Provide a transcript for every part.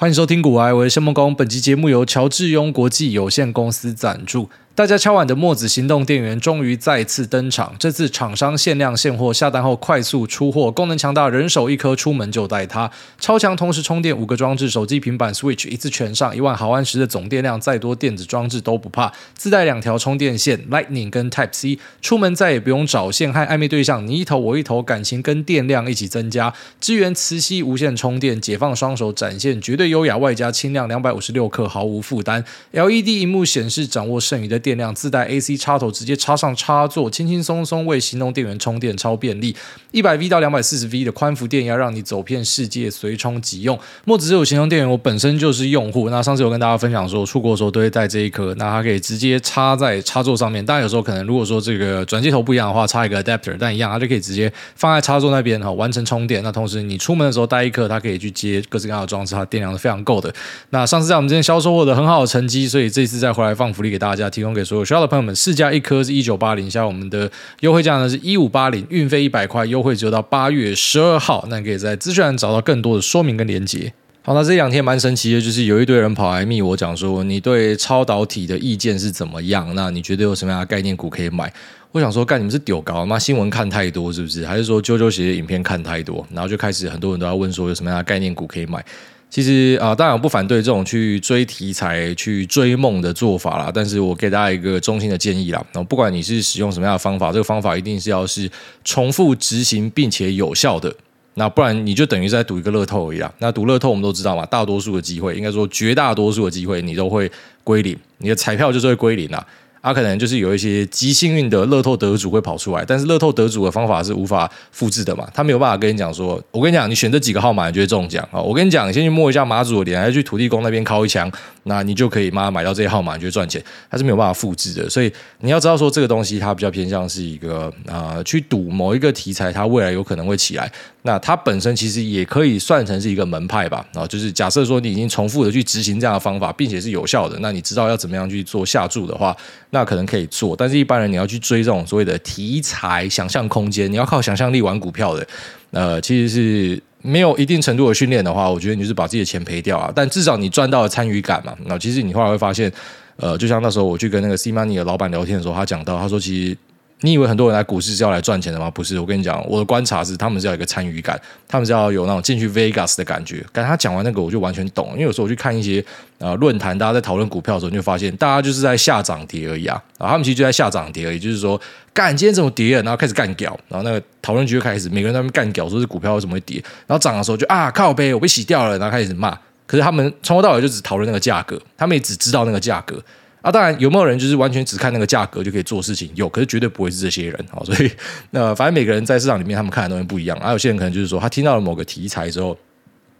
欢迎收听古玩，我是申梦工。本期节目由乔治庸国际有限公司赞助。大家敲碗的墨子行动电源终于再次登场，这次厂商限量现货，下单后快速出货，功能强大，人手一颗，出门就带它。超强同时充电，五个装置，手机、平板、Switch 一次全上，一万毫安时的总电量，再多电子装置都不怕。自带两条充电线，Lightning 跟 Type C，出门再也不用找线，和暧昧对象你一头我一头，感情跟电量一起增加。支援磁吸无线充电，解放双手展现绝对优雅，外加轻量，两百五十六克，毫无负担。LED 萤幕显示，掌握剩余的电。电量自带 AC 插头，直接插上插座，轻轻松松为行动电源充电，超便利。一百 V 到两百四十 V 的宽幅电压，让你走遍世界随充即用。墨子这种行动电源，我本身就是用户。那上次有跟大家分享说，出国的时候都会带这一颗，那它可以直接插在插座上面。当然有时候可能如果说这个转接头不一样的话，插一个 adapter，但一样它就可以直接放在插座那边哈，完成充电。那同时你出门的时候带一颗，它可以去接各式各样的装置，它电量是非常够的。那上次在我们这边销售获得很好的成绩，所以这次再回来放福利给大家，提供给所有需要的朋友们。市价一颗是一九八零，现在我们的优惠价呢是一五八零，运费一百块，优惠只有到八月十二号。那你可以在资讯栏找到更多的说明跟连结。好，那这两天蛮神奇的，就是有一堆人跑来密我讲说，你对超导体的意见是怎么样？那你觉得有什么样的概念股可以买？我想说，干你们是丢高吗？新闻看太多是不是？还是说啾啾写的影片看太多？然后就开始很多人都要问说，有什么样的概念股可以买？其实啊，当然我不反对这种去追题材、去追梦的做法啦。但是我给大家一个衷心的建议啦，那不管你是使用什么样的方法，这个方法一定是要是重复执行并且有效的。那不然你就等于在赌一个乐透一样。那赌乐透我们都知道嘛，大多数的机会，应该说绝大多数的机会，你都会归零，你的彩票就是会归零啦。啊，可能就是有一些极幸运的乐透得主会跑出来，但是乐透得主的方法是无法复制的嘛，他没有办法跟你讲说，我跟你讲，你选这几个号码，你就会中奖啊。我跟你讲，你先去摸一下马祖的脸，还去土地公那边敲一枪，那你就可以妈买到这些号码，你就会赚钱，它是没有办法复制的。所以你要知道说，这个东西它比较偏向是一个啊、呃，去赌某一个题材，它未来有可能会起来。那它本身其实也可以算成是一个门派吧，啊，就是假设说你已经重复的去执行这样的方法，并且是有效的，那你知道要怎么样去做下注的话，那可能可以做。但是一般人你要去追这种所谓的题材、想象空间，你要靠想象力玩股票的，呃，其实是没有一定程度的训练的话，我觉得你就是把自己的钱赔掉啊。但至少你赚到了参与感嘛。那其实你后来会发现，呃，就像那时候我去跟那个 C Money 的老板聊天的时候，他讲到，他说其实。你以为很多人来股市是要来赚钱的吗？不是，我跟你讲，我的观察是，他们是要一个参与感，他们是要有那种进去 Vegas 的感觉。刚才他讲完那个，我就完全懂，因为有时候我去看一些呃论坛，大家在讨论股票的时候，你就发现大家就是在下涨跌而已啊，然后他们其实就在下涨跌而已，就是说，干今天怎么跌了，然后开始干屌，然后那个讨论区就开始，每个人在那边干屌，说是股票为什么会跌，然后涨的时候就啊靠呗，我被洗掉了，然后开始骂。可是他们从头到尾就只讨论那个价格，他们也只知道那个价格。啊，当然有没有人就是完全只看那个价格就可以做事情？有，可是绝对不会是这些人。好，所以 那反正每个人在市场里面，他们看的东西不一样。啊有些人可能就是说，他听到了某个题材之后，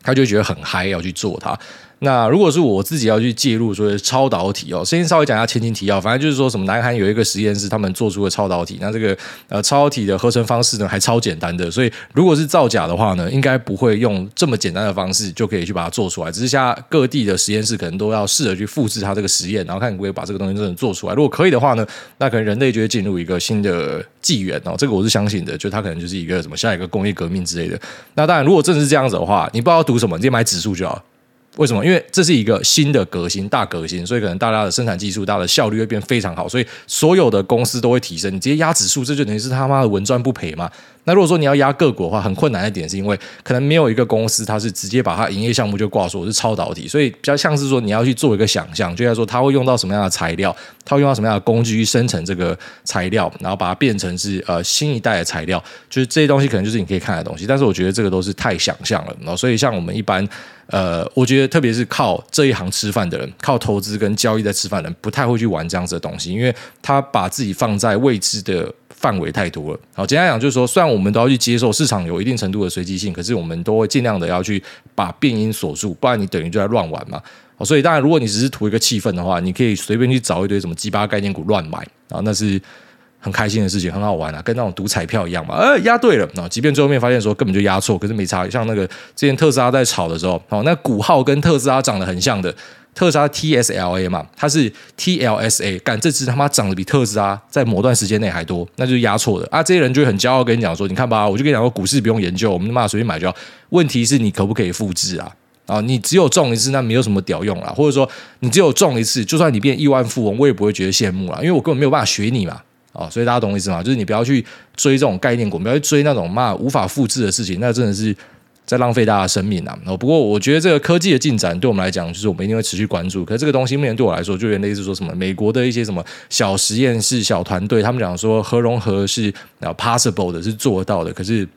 他就觉得很嗨，要去做它。那如果是我自己要去介入，说超导体哦，先稍微讲一下前情提要。反正就是说什么，南韩有一个实验室，他们做出了超导体。那这个呃超导体的合成方式呢，还超简单的。所以如果是造假的话呢，应该不会用这么简单的方式就可以去把它做出来。只是现在各地的实验室可能都要试着去复制它这个实验，然后看可不可以把这个东西真的做出来。如果可以的话呢，那可能人类就会进入一个新的纪元哦。这个我是相信的，就它可能就是一个什么下一个工业革命之类的。那当然，如果真是这样子的话，你不知道读什么，你直接买指数就好。为什么？因为这是一个新的革新，大革新，所以可能大家的生产技术、大家的效率会变非常好，所以所有的公司都会提升。你直接压指数，这就等于是他妈的稳赚不赔嘛。那如果说你要压个股的话，很困难的点是因为可能没有一个公司它是直接把它营业项目就挂说我是超导体，所以比较像是说你要去做一个想象，就像说它会用到什么样的材料，它会用到什么样的工具去生成这个材料，然后把它变成是呃新一代的材料，就是这些东西可能就是你可以看的东西。但是我觉得这个都是太想象了，然后所以像我们一般。呃，我觉得特别是靠这一行吃饭的人，靠投资跟交易在吃饭的人，不太会去玩这样子的东西，因为他把自己放在未知的范围太多了。好，简单讲就是说，虽然我们都要去接受市场有一定程度的随机性，可是我们都会尽量的要去把变因锁住，不然你等于就在乱玩嘛。好，所以当然，如果你只是图一个气氛的话，你可以随便去找一堆什么鸡巴概念股乱买啊，那是。很开心的事情，很好玩啊，跟那种赌彩票一样嘛。呃，押对了，那即便最后面发现说根本就押错，可是没差。像那个之前特斯拉在炒的时候，哦，那股号跟特斯拉长得很像的，特斯拉 T S L A 嘛，它是 T L S A，干这只他妈长得比特斯拉在某段时间内还多，那就是押错的啊。这些人就很骄傲跟你讲说，你看吧，我就跟你讲说，股市不用研究，我们他妈随便买就好。问题是你可不可以复制啊？啊，你只有中一次，那没有什么屌用啦。或者说，你只有中一次，就算你变亿万富翁，我也不会觉得羡慕啦，因为我根本没有办法学你嘛。哦，所以大家懂我意思吗？就是你不要去追这种概念股，不要去追那种嘛无法复制的事情，那真的是在浪费大家生命啊。哦，不过我觉得这个科技的进展对我们来讲，就是我们一定会持续关注。可是这个东西目前对我来说，就有点类似说什么美国的一些什么小实验室、小团队，他们讲说核融合是啊 possible 的，是做到的。可是。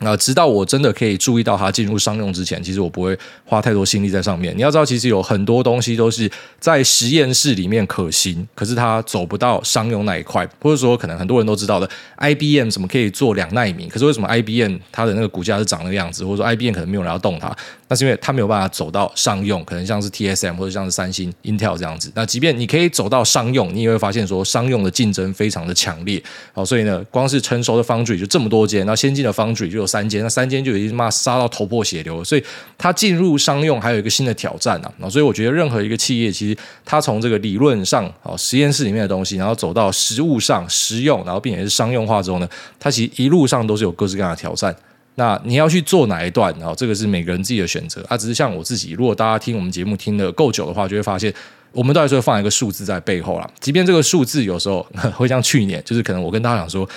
那直到我真的可以注意到它进入商用之前，其实我不会花太多心力在上面。你要知道，其实有很多东西都是在实验室里面可行，可是它走不到商用那一块。或者说，可能很多人都知道的，IBM 什么可以做两奈米，可是为什么 IBM 它的那个股价是长那个样子？或者说，IBM 可能没有人要动它，那是因为它没有办法走到商用，可能像是 TSM 或者像是三星、Intel 这样子。那即便你可以走到商用，你也会发现说，商用的竞争非常的强烈。好，所以呢，光是成熟的 Foundry 就这么多间，那先进的 Foundry 就三间，那三间就已经妈杀到头破血流，所以它进入商用还有一个新的挑战啊。所以我觉得任何一个企业，其实它从这个理论上啊，实验室里面的东西，然后走到实物上实用，然后并且是商用化之后呢，它其实一路上都是有各式各样的挑战。那你要去做哪一段，然后这个是每个人自己的选择啊。只是像我自己，如果大家听我们节目听得够久的话，就会发现我们都还是会放一个数字在背后啦。即便这个数字有时候会像去年，就是可能我跟大家讲说。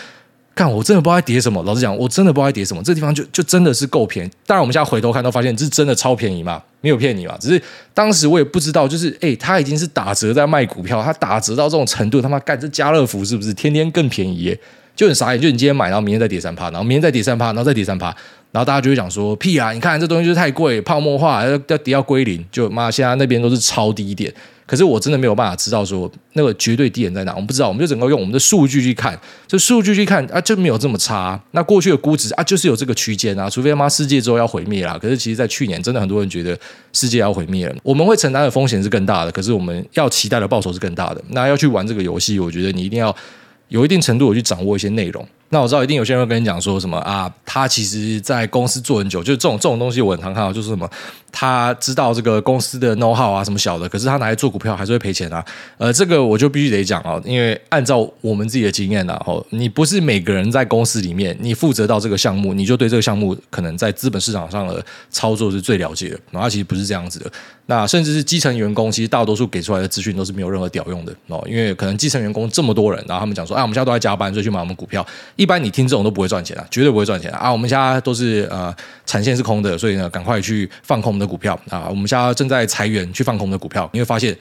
看，我真的不知道在叠什么。老实讲，我真的不知道在跌什么。这地方就就真的是够便宜。当然，我们现在回头看都发现这是真的超便宜嘛，没有骗你嘛。只是当时我也不知道，就是哎，他已经是打折在卖股票，他打折到这种程度，他妈干这家乐福是不是天天更便宜耶？就很傻眼。就你今天买，然后明天再跌三趴，然后明天再跌三趴，然后再跌三趴，然后大家就会讲说屁啊！你看这东西就是太贵，泡沫化要要跌到归零，就妈现在那边都是超低点。可是我真的没有办法知道说那个绝对低点在哪，我们不知道，我们就只能用我们的数据去看，这数据去看啊，就没有这么差。那过去的估值啊，就是有这个区间啊，除非他妈世界之后要毁灭啦。可是其实，在去年真的很多人觉得世界要毁灭了，我们会承担的风险是更大的，可是我们要期待的报酬是更大的。那要去玩这个游戏，我觉得你一定要有一定程度的去掌握一些内容。那我知道一定有些人会跟你讲说什么啊，他其实在公司做很久，就是这种这种东西我很常看到，就是什么他知道这个公司的 know how 啊什么小的，可是他拿来做股票还是会赔钱啊。呃，这个我就必须得讲啊，因为按照我们自己的经验啊，哦，你不是每个人在公司里面你负责到这个项目，你就对这个项目可能在资本市场上的操作是最了解的。然后其实不是这样子的，那甚至是基层员工，其实大多数给出来的资讯都是没有任何屌用的哦，因为可能基层员工这么多人，然后他们讲说，哎，我们现在都在加班，所以去买我们股票。一般你听这种都不会赚钱啊，绝对不会赚钱啊！啊我们现在都是呃产线是空的，所以呢，赶快去放空我们的股票啊！我们现在正在裁员，去放空我们的股票。你会发现，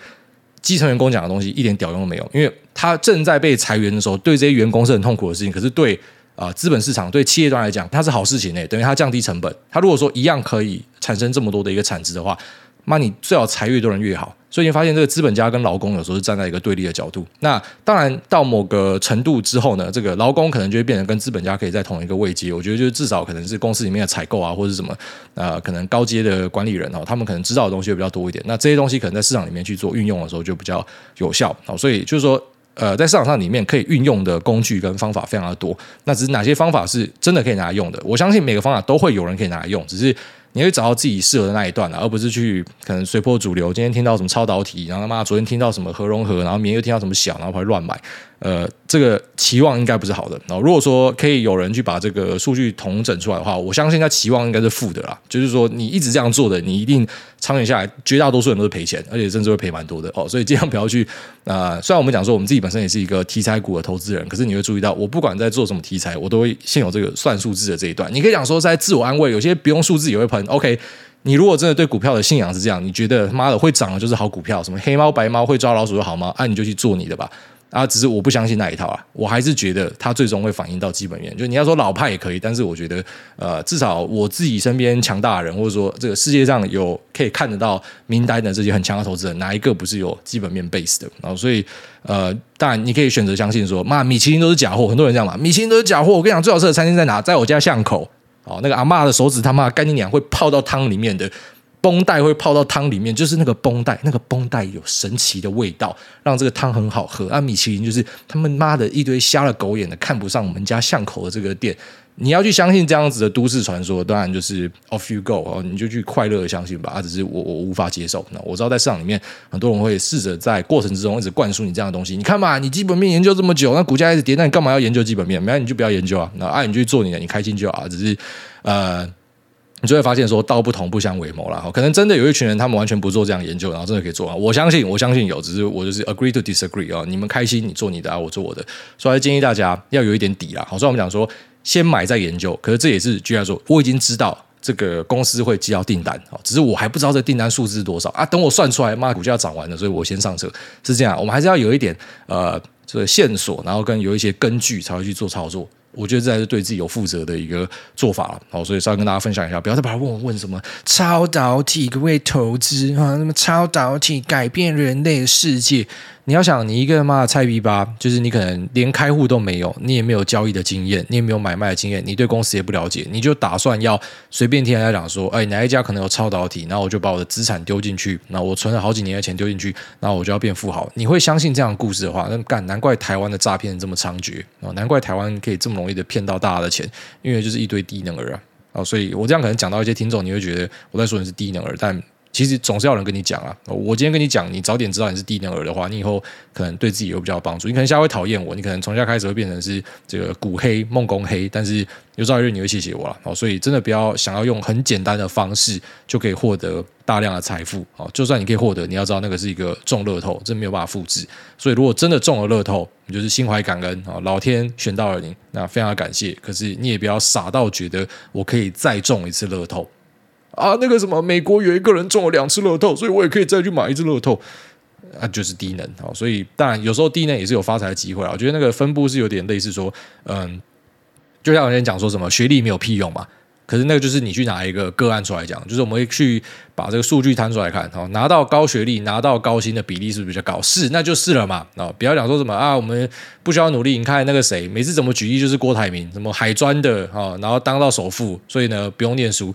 基层员工讲的东西一点屌用都没有，因为他正在被裁员的时候，对这些员工是很痛苦的事情。可是对啊资本市场、对企业端来讲，它是好事情诶，等于它降低成本。它如果说一样可以产生这么多的一个产值的话。那你最好裁越多人越好，所以你发现这个资本家跟劳工有时候是站在一个对立的角度。那当然到某个程度之后呢，这个劳工可能就会变成跟资本家可以在同一个位阶。我觉得就是至少可能是公司里面的采购啊，或者什么呃，可能高阶的管理人哦，他们可能知道的东西会比较多一点。那这些东西可能在市场里面去做运用的时候就比较有效。所以就是说，呃，在市场上里面可以运用的工具跟方法非常的多。那只是哪些方法是真的可以拿来用的？我相信每个方法都会有人可以拿来用，只是。你会找到自己适合的那一段了，而不是去可能随波逐流。今天听到什么超导体，然后他妈昨天听到什么核融合，然后明天又听到什么小，然后还乱买。呃，这个期望应该不是好的。然后如果说可以有人去把这个数据统整出来的话，我相信他期望应该是负的啦。就是说你一直这样做的，你一定长远下来，绝大多数人都是赔钱，而且甚至会赔蛮多的哦。所以尽量不要去啊、呃。虽然我们讲说我们自己本身也是一个题材股的投资人，可是你会注意到，我不管在做什么题材，我都会先有这个算数字的这一段。你可以讲说在自我安慰，有些不用数字也会喷。OK，你如果真的对股票的信仰是这样，你觉得妈的会涨的就是好股票，什么黑猫白猫会抓老鼠就好吗？啊，你就去做你的吧。啊，只是我不相信那一套啊，我还是觉得它最终会反映到基本面。就你要说老派也可以，但是我觉得，呃，至少我自己身边强大的人，或者说这个世界上有可以看得到名单的这些很强的投资人，哪一个不是有基本面 base 的？然后，所以，呃，当然你可以选择相信说，妈，米其林都是假货，很多人这样嘛，米其林都是假货。我跟你讲，最好吃的餐厅在哪？在我家巷口。哦，那个阿嬷的手指他妈干净点会泡到汤里面的。绷带会泡到汤里面，就是那个绷带，那个绷带有神奇的味道，让这个汤很好喝。啊，米其林就是他们妈的一堆瞎了狗眼的看不上我们家巷口的这个店。你要去相信这样子的都市传说，当然就是 off you go 哦，你就去快乐的相信吧。啊，只是我我无法接受。那我知道在市场里面，很多人会试着在过程之中一直灌输你这样的东西。你看嘛，你基本面研究这么久，那股价一直跌，那你干嘛要研究基本面？没有你就不要研究啊。那啊，你就去做你的，你开心就好。只是呃。你就会发现说道不同不相为谋了哈。可能真的有一群人，他们完全不做这样研究，然后真的可以做啊。我相信，我相信有，只是我就是 agree to disagree 啊。你们开心，你做你的，啊，我做我的。所以建议大家要有一点底啦。好，所以我们讲说先买再研究。可是这也是居然说，我已经知道这个公司会接到订单，只是我还不知道这订单数字是多少啊。等我算出来，妈，股价涨完了，所以我先上车。是这样，我们还是要有一点呃这个线索，然后跟有一些根据才会去做操作。我觉得这才是对自己有负责的一个做法，好，所以稍微跟大家分享一下，不要再把它问我问什么超导体可不可以投资啊？什么超导体改变人类的世界？你要想，你一个妈的菜逼吧，就是你可能连开户都没有，你也没有交易的经验，你也没有买卖的经验，你对公司也不了解，你就打算要随便听人家讲说，哎，哪一家可能有超导体，然后我就把我的资产丢进去，那我存了好几年的钱丢进去，然后我就要变富豪？你会相信这样的故事的话，那干难怪台湾的诈骗这么猖獗啊，难怪台湾可以这么容易的骗到大家的钱，因为就是一堆低能儿啊，啊，所以我这样可能讲到一些听众，你会觉得我在说你是低能儿，但。其实总是要人跟你讲啊！我今天跟你讲，你早点知道你是低能儿的话，你以后可能对自己有比较帮助。你可能现在会讨厌我，你可能从现在开始会变成是这个股黑、梦工黑，但是有朝一日你会谢谢我了。哦，所以真的不要想要用很简单的方式就可以获得大量的财富。哦，就算你可以获得，你要知道那个是一个中乐透，真没有办法复制。所以如果真的中了乐透，你就是心怀感恩啊，老天选到了你，那非常感谢。可是你也不要傻到觉得我可以再中一次乐透。啊，那个什么，美国有一个人中了两次乐透，所以我也可以再去买一次乐透。啊，就是低能啊，所以当然有时候低能也是有发财的机会啊。我觉得那个分布是有点类似说，嗯，就像有人讲说什么学历没有屁用嘛。可是那个就是你去拿一个个案出来讲，就是我们会去把这个数据摊出来看，拿到高学历、拿到高薪的比例是不是比较高？是，那就是了嘛。啊，不要讲说什么啊，我们不需要努力。你看那个谁，每次怎么举例就是郭台铭，什么海专的啊，然后当到首富，所以呢不用念书。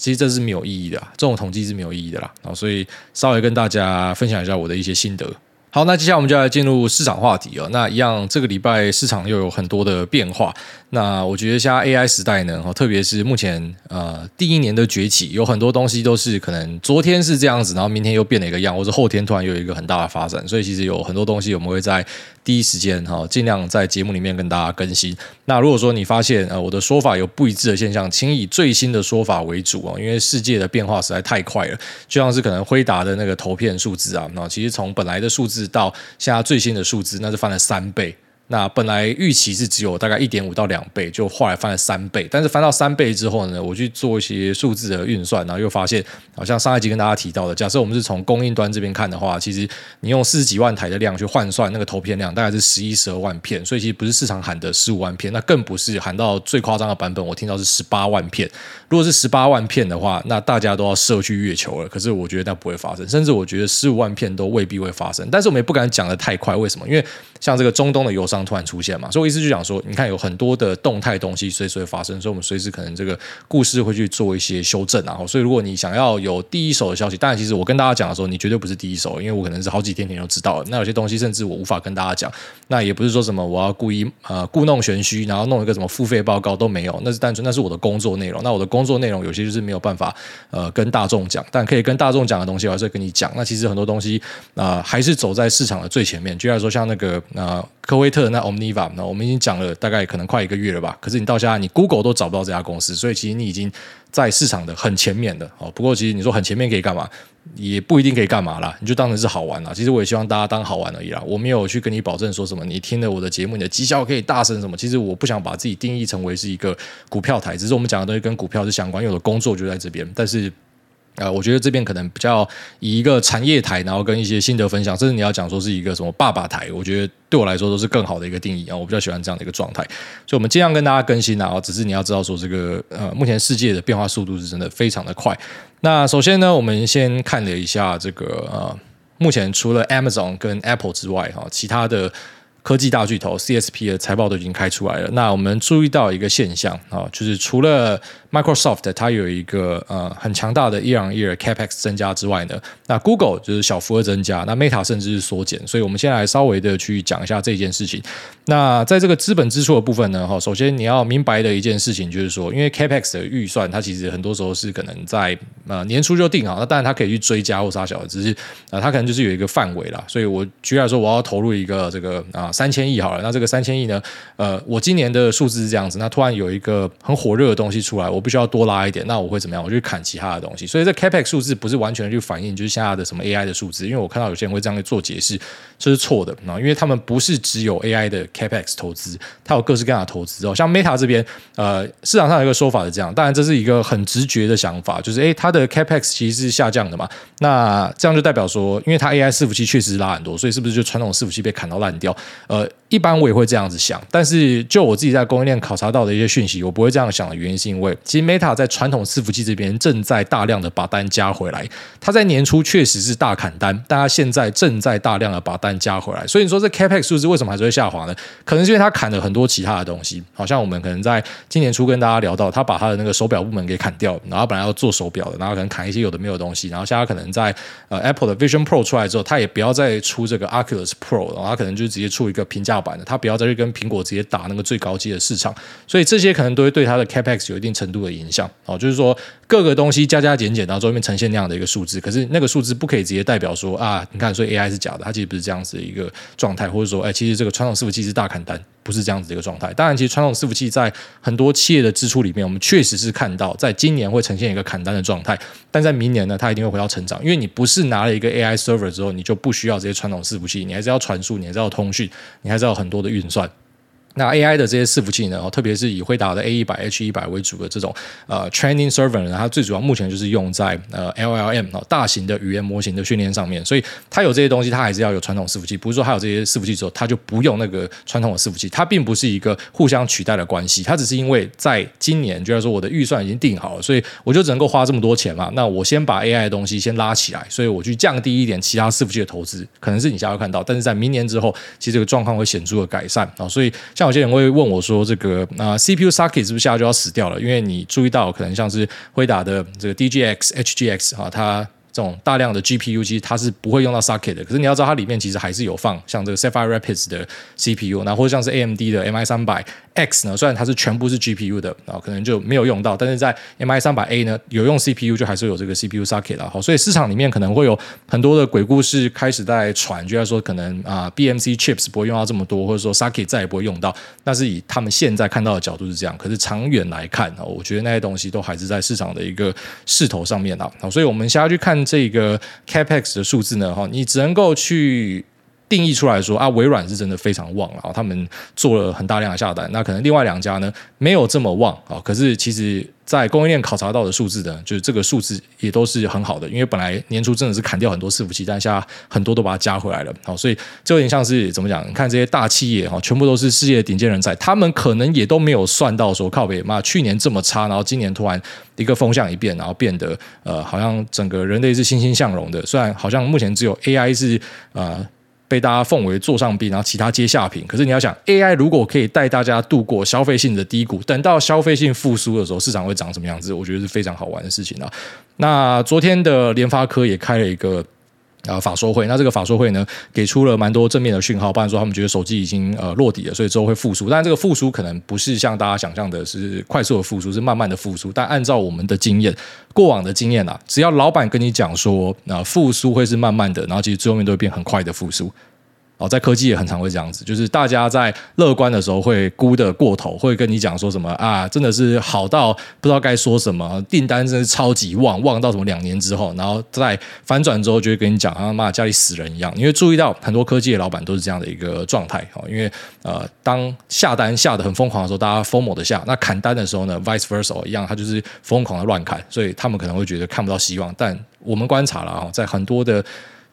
其实这是没有意义的，这种统计是没有意义的啦。所以稍微跟大家分享一下我的一些心得。好，那接下来我们就来进入市场话题哦。那一样，这个礼拜市场又有很多的变化。那我觉得现在 AI 时代呢，特别是目前呃第一年的崛起，有很多东西都是可能昨天是这样子，然后明天又变了一个样，或者后天突然又有一个很大的发展。所以其实有很多东西我们会在第一时间哈，尽量在节目里面跟大家更新。那如果说你发现呃我的说法有不一致的现象，请以最新的说法为主啊，因为世界的变化实在太快了。就像是可能辉达的那个投片数字啊，那其实从本来的数字到现在最新的数字，那是翻了三倍。那本来预期是只有大概一点五到两倍，就后来翻了三倍。但是翻到三倍之后呢，我去做一些数字的运算，然后又发现，好像上一集跟大家提到的，假设我们是从供应端这边看的话，其实你用四十几万台的量去换算那个投片量，大概是十一十二万片，所以其实不是市场喊的十五万片，那更不是喊到最夸张的版本，我听到是十八万片。如果是十八万片的话，那大家都要射去月球了。可是我觉得那不会发生，甚至我觉得十五万片都未必会发生。但是我们也不敢讲的太快，为什么？因为像这个中东的油商突然出现嘛，所以我意思就讲说，你看有很多的动态东西随时会发生，所以我们随时可能这个故事会去做一些修正啊。所以如果你想要有第一手的消息，当然其实我跟大家讲的时候，你绝对不是第一手，因为我可能是好几天前就知道了。那有些东西甚至我无法跟大家讲，那也不是说什么我要故意呃故弄玄虚，然后弄一个什么付费报告都没有，那是单纯那是我的工作内容。那我的工作内容有些就是没有办法呃跟大众讲，但可以跟大众讲的东西，我还是跟你讲。那其实很多东西啊、还是走在市场的最前面。就像说像那个。呃科威特那 Omniva，那我们已经讲了大概可能快一个月了吧。可是你到现在，你 Google 都找不到这家公司，所以其实你已经在市场的很前面的。哦，不过其实你说很前面可以干嘛？也不一定可以干嘛啦。你就当成是好玩啦。其实我也希望大家当好玩而已啦。我没有去跟你保证说什么，你听了我的节目，你的绩效可以大升什么。其实我不想把自己定义成为是一个股票台，只是我们讲的东西跟股票是相关，因为我的工作就在这边。但是。呃，我觉得这边可能比较以一个产业台，然后跟一些心得分享，甚至你要讲说是一个什么爸爸台，我觉得对我来说都是更好的一个定义啊。我比较喜欢这样的一个状态，所以我们尽量跟大家更新啊。只是你要知道说，这个呃，目前世界的变化速度是真的非常的快。那首先呢，我们先看了一下这个呃，目前除了 Amazon 跟 Apple 之外，哈，其他的。科技大巨头 CSP 的财报都已经开出来了。那我们注意到一个现象啊，就是除了 Microsoft 它有一个呃很强大的 year on year capex 增加之外呢，那 Google 就是小幅的增加，那 Meta 甚至是缩减。所以我们先来稍微的去讲一下这件事情。那在这个资本支出的部分呢，哈，首先你要明白的一件事情就是说，因为 capex 的预算它其实很多时候是可能在呃年初就定好，那当然它可以去追加或杀小的，只是啊它可能就是有一个范围啦。所以我举例来说，我要投入一个这个啊。三千亿好了，那这个三千亿呢，呃，我今年的数字是这样子，那突然有一个很火热的东西出来，我必须要多拉一点，那我会怎么样？我就去砍其他的东西。所以这 Capex 数字不是完全去反映就是现在的什么 AI 的数字，因为我看到有些人会这样去做解释，这是错的啊，因为他们不是只有 AI 的 Capex 投资，它有各式各样的投资哦。像 Meta 这边，呃，市场上有一个说法是这样，当然这是一个很直觉的想法，就是诶，它的 Capex 其实是下降的嘛，那这样就代表说，因为它 AI 伺服器确实拉很多，所以是不是就传统伺服器被砍到烂掉？呃。一般我也会这样子想，但是就我自己在供应链考察到的一些讯息，我不会这样想的原因是因为，其实 Meta 在传统伺服器这边正在大量的把单加回来。它在年初确实是大砍单，但它现在正在大量的把单加回来。所以你说这 Capex 数字为什么还是会下滑呢？可能是因为它砍了很多其他的东西，好像我们可能在今年初跟大家聊到，他把他的那个手表部门给砍掉，然后本来要做手表的，然后可能砍一些有的没有的东西，然后现在可能在呃 Apple 的 Vision Pro 出来之后，他也不要再出这个 Oculus Pro，然后他可能就直接出一个平价版，他不要再去。跟苹果直接打那个最高级的市场，所以这些可能都会对它的 Capex 有一定程度的影响哦。就是说各个东西加加减减，然后最后面呈现那样的一个数字。可是那个数字不可以直接代表说啊，你看，所以 AI 是假的，它其实不是这样子的一个状态，或者说，哎，其实这个传统伺服器是大砍单，不是这样子的一个状态。当然，其实传统伺服器在很多企业的支出里面，我们确实是看到，在今年会呈现一个砍单的状态，但在明年呢，它一定会回到成长，因为你不是拿了一个 AI server 之后，你就不需要这些传统伺服器，你还是要传输，你还是要通讯，你还是要很多的运算。那 AI 的这些伺服器呢，特别是以辉达的 A 一百 H 一百为主的这种呃 training server 呢，它最主要目前就是用在呃 LLM 哦大型的语言模型的训练上面，所以它有这些东西，它还是要有传统伺服器。不是说它有这些伺服器之后，它就不用那个传统的伺服器，它并不是一个互相取代的关系，它只是因为在今年，就是说我的预算已经定好了，所以我就只能够花这么多钱嘛。那我先把 AI 的东西先拉起来，所以我去降低一点其他伺服器的投资，可能是你现在会看到，但是在明年之后，其实这个状况会显著的改善啊。所以像有些人会问我说：“这个啊，CPU socket 是不是现在就要死掉了？因为你注意到，可能像是辉达的这个 DGX、HGX 啊，它。”这种大量的 GPU 其实它是不会用到 socket 的，可是你要知道它里面其实还是有放像这个 Sapphire Rapids 的 CPU，那或者像是 AMD 的 MI 三百 X 呢，虽然它是全部是 GPU 的，啊，可能就没有用到，但是在 MI 三百 A 呢有用 CPU 就还是有这个 CPU socket 了，好，所以市场里面可能会有很多的鬼故事开始在传，就在说可能啊 BMC chips 不会用到这么多，或者说 socket 再也不会用到，但是以他们现在看到的角度是这样，可是长远来看啊，我觉得那些东西都还是在市场的一个势头上面啊，好，所以我们现在去看。这个 Capex 的数字呢，哈，你只能够去定义出来说啊，微软是真的非常旺啊，他们做了很大量的下单。那可能另外两家呢没有这么旺啊，可是其实。在供应链考察到的数字呢，就是这个数字也都是很好的，因为本来年初真的是砍掉很多伺服器，但现在很多都把它加回来了。好，所以这有点像是怎么讲？你看这些大企业哈，全部都是世界顶尖人才，他们可能也都没有算到说靠北嘛，去年这么差，然后今年突然一个风向一变，然后变得呃，好像整个人类是欣欣向荣的。虽然好像目前只有 AI 是呃。被大家奉为座上宾，然后其他皆下品。可是你要想，AI 如果可以带大家度过消费性的低谷，等到消费性复苏的时候，市场会长什么样子？我觉得是非常好玩的事情啊。那昨天的联发科也开了一个呃法说会，那这个法说会呢，给出了蛮多正面的讯号，不然说他们觉得手机已经呃落底了，所以之后会复苏。但这个复苏可能不是像大家想象的是快速的复苏，是慢慢的复苏。但按照我们的经验，过往的经验啊，只要老板跟你讲说，那复苏会是慢慢的，然后其实最后面都会变很快的复苏。哦，在科技也很常会这样子，就是大家在乐观的时候会估得过头，会跟你讲说什么啊，真的是好到不知道该说什么，订单真的是超级旺，旺到什么两年之后，然后在反转之后就会跟你讲啊，妈家里死人一样。因为注意到很多科技的老板都是这样的一个状态，哦，因为呃，当下单下得很疯狂的时候，大家疯猛的下；那砍单的时候呢，vice versa 一样，他就是疯狂的乱砍，所以他们可能会觉得看不到希望。但我们观察了啊，在很多的。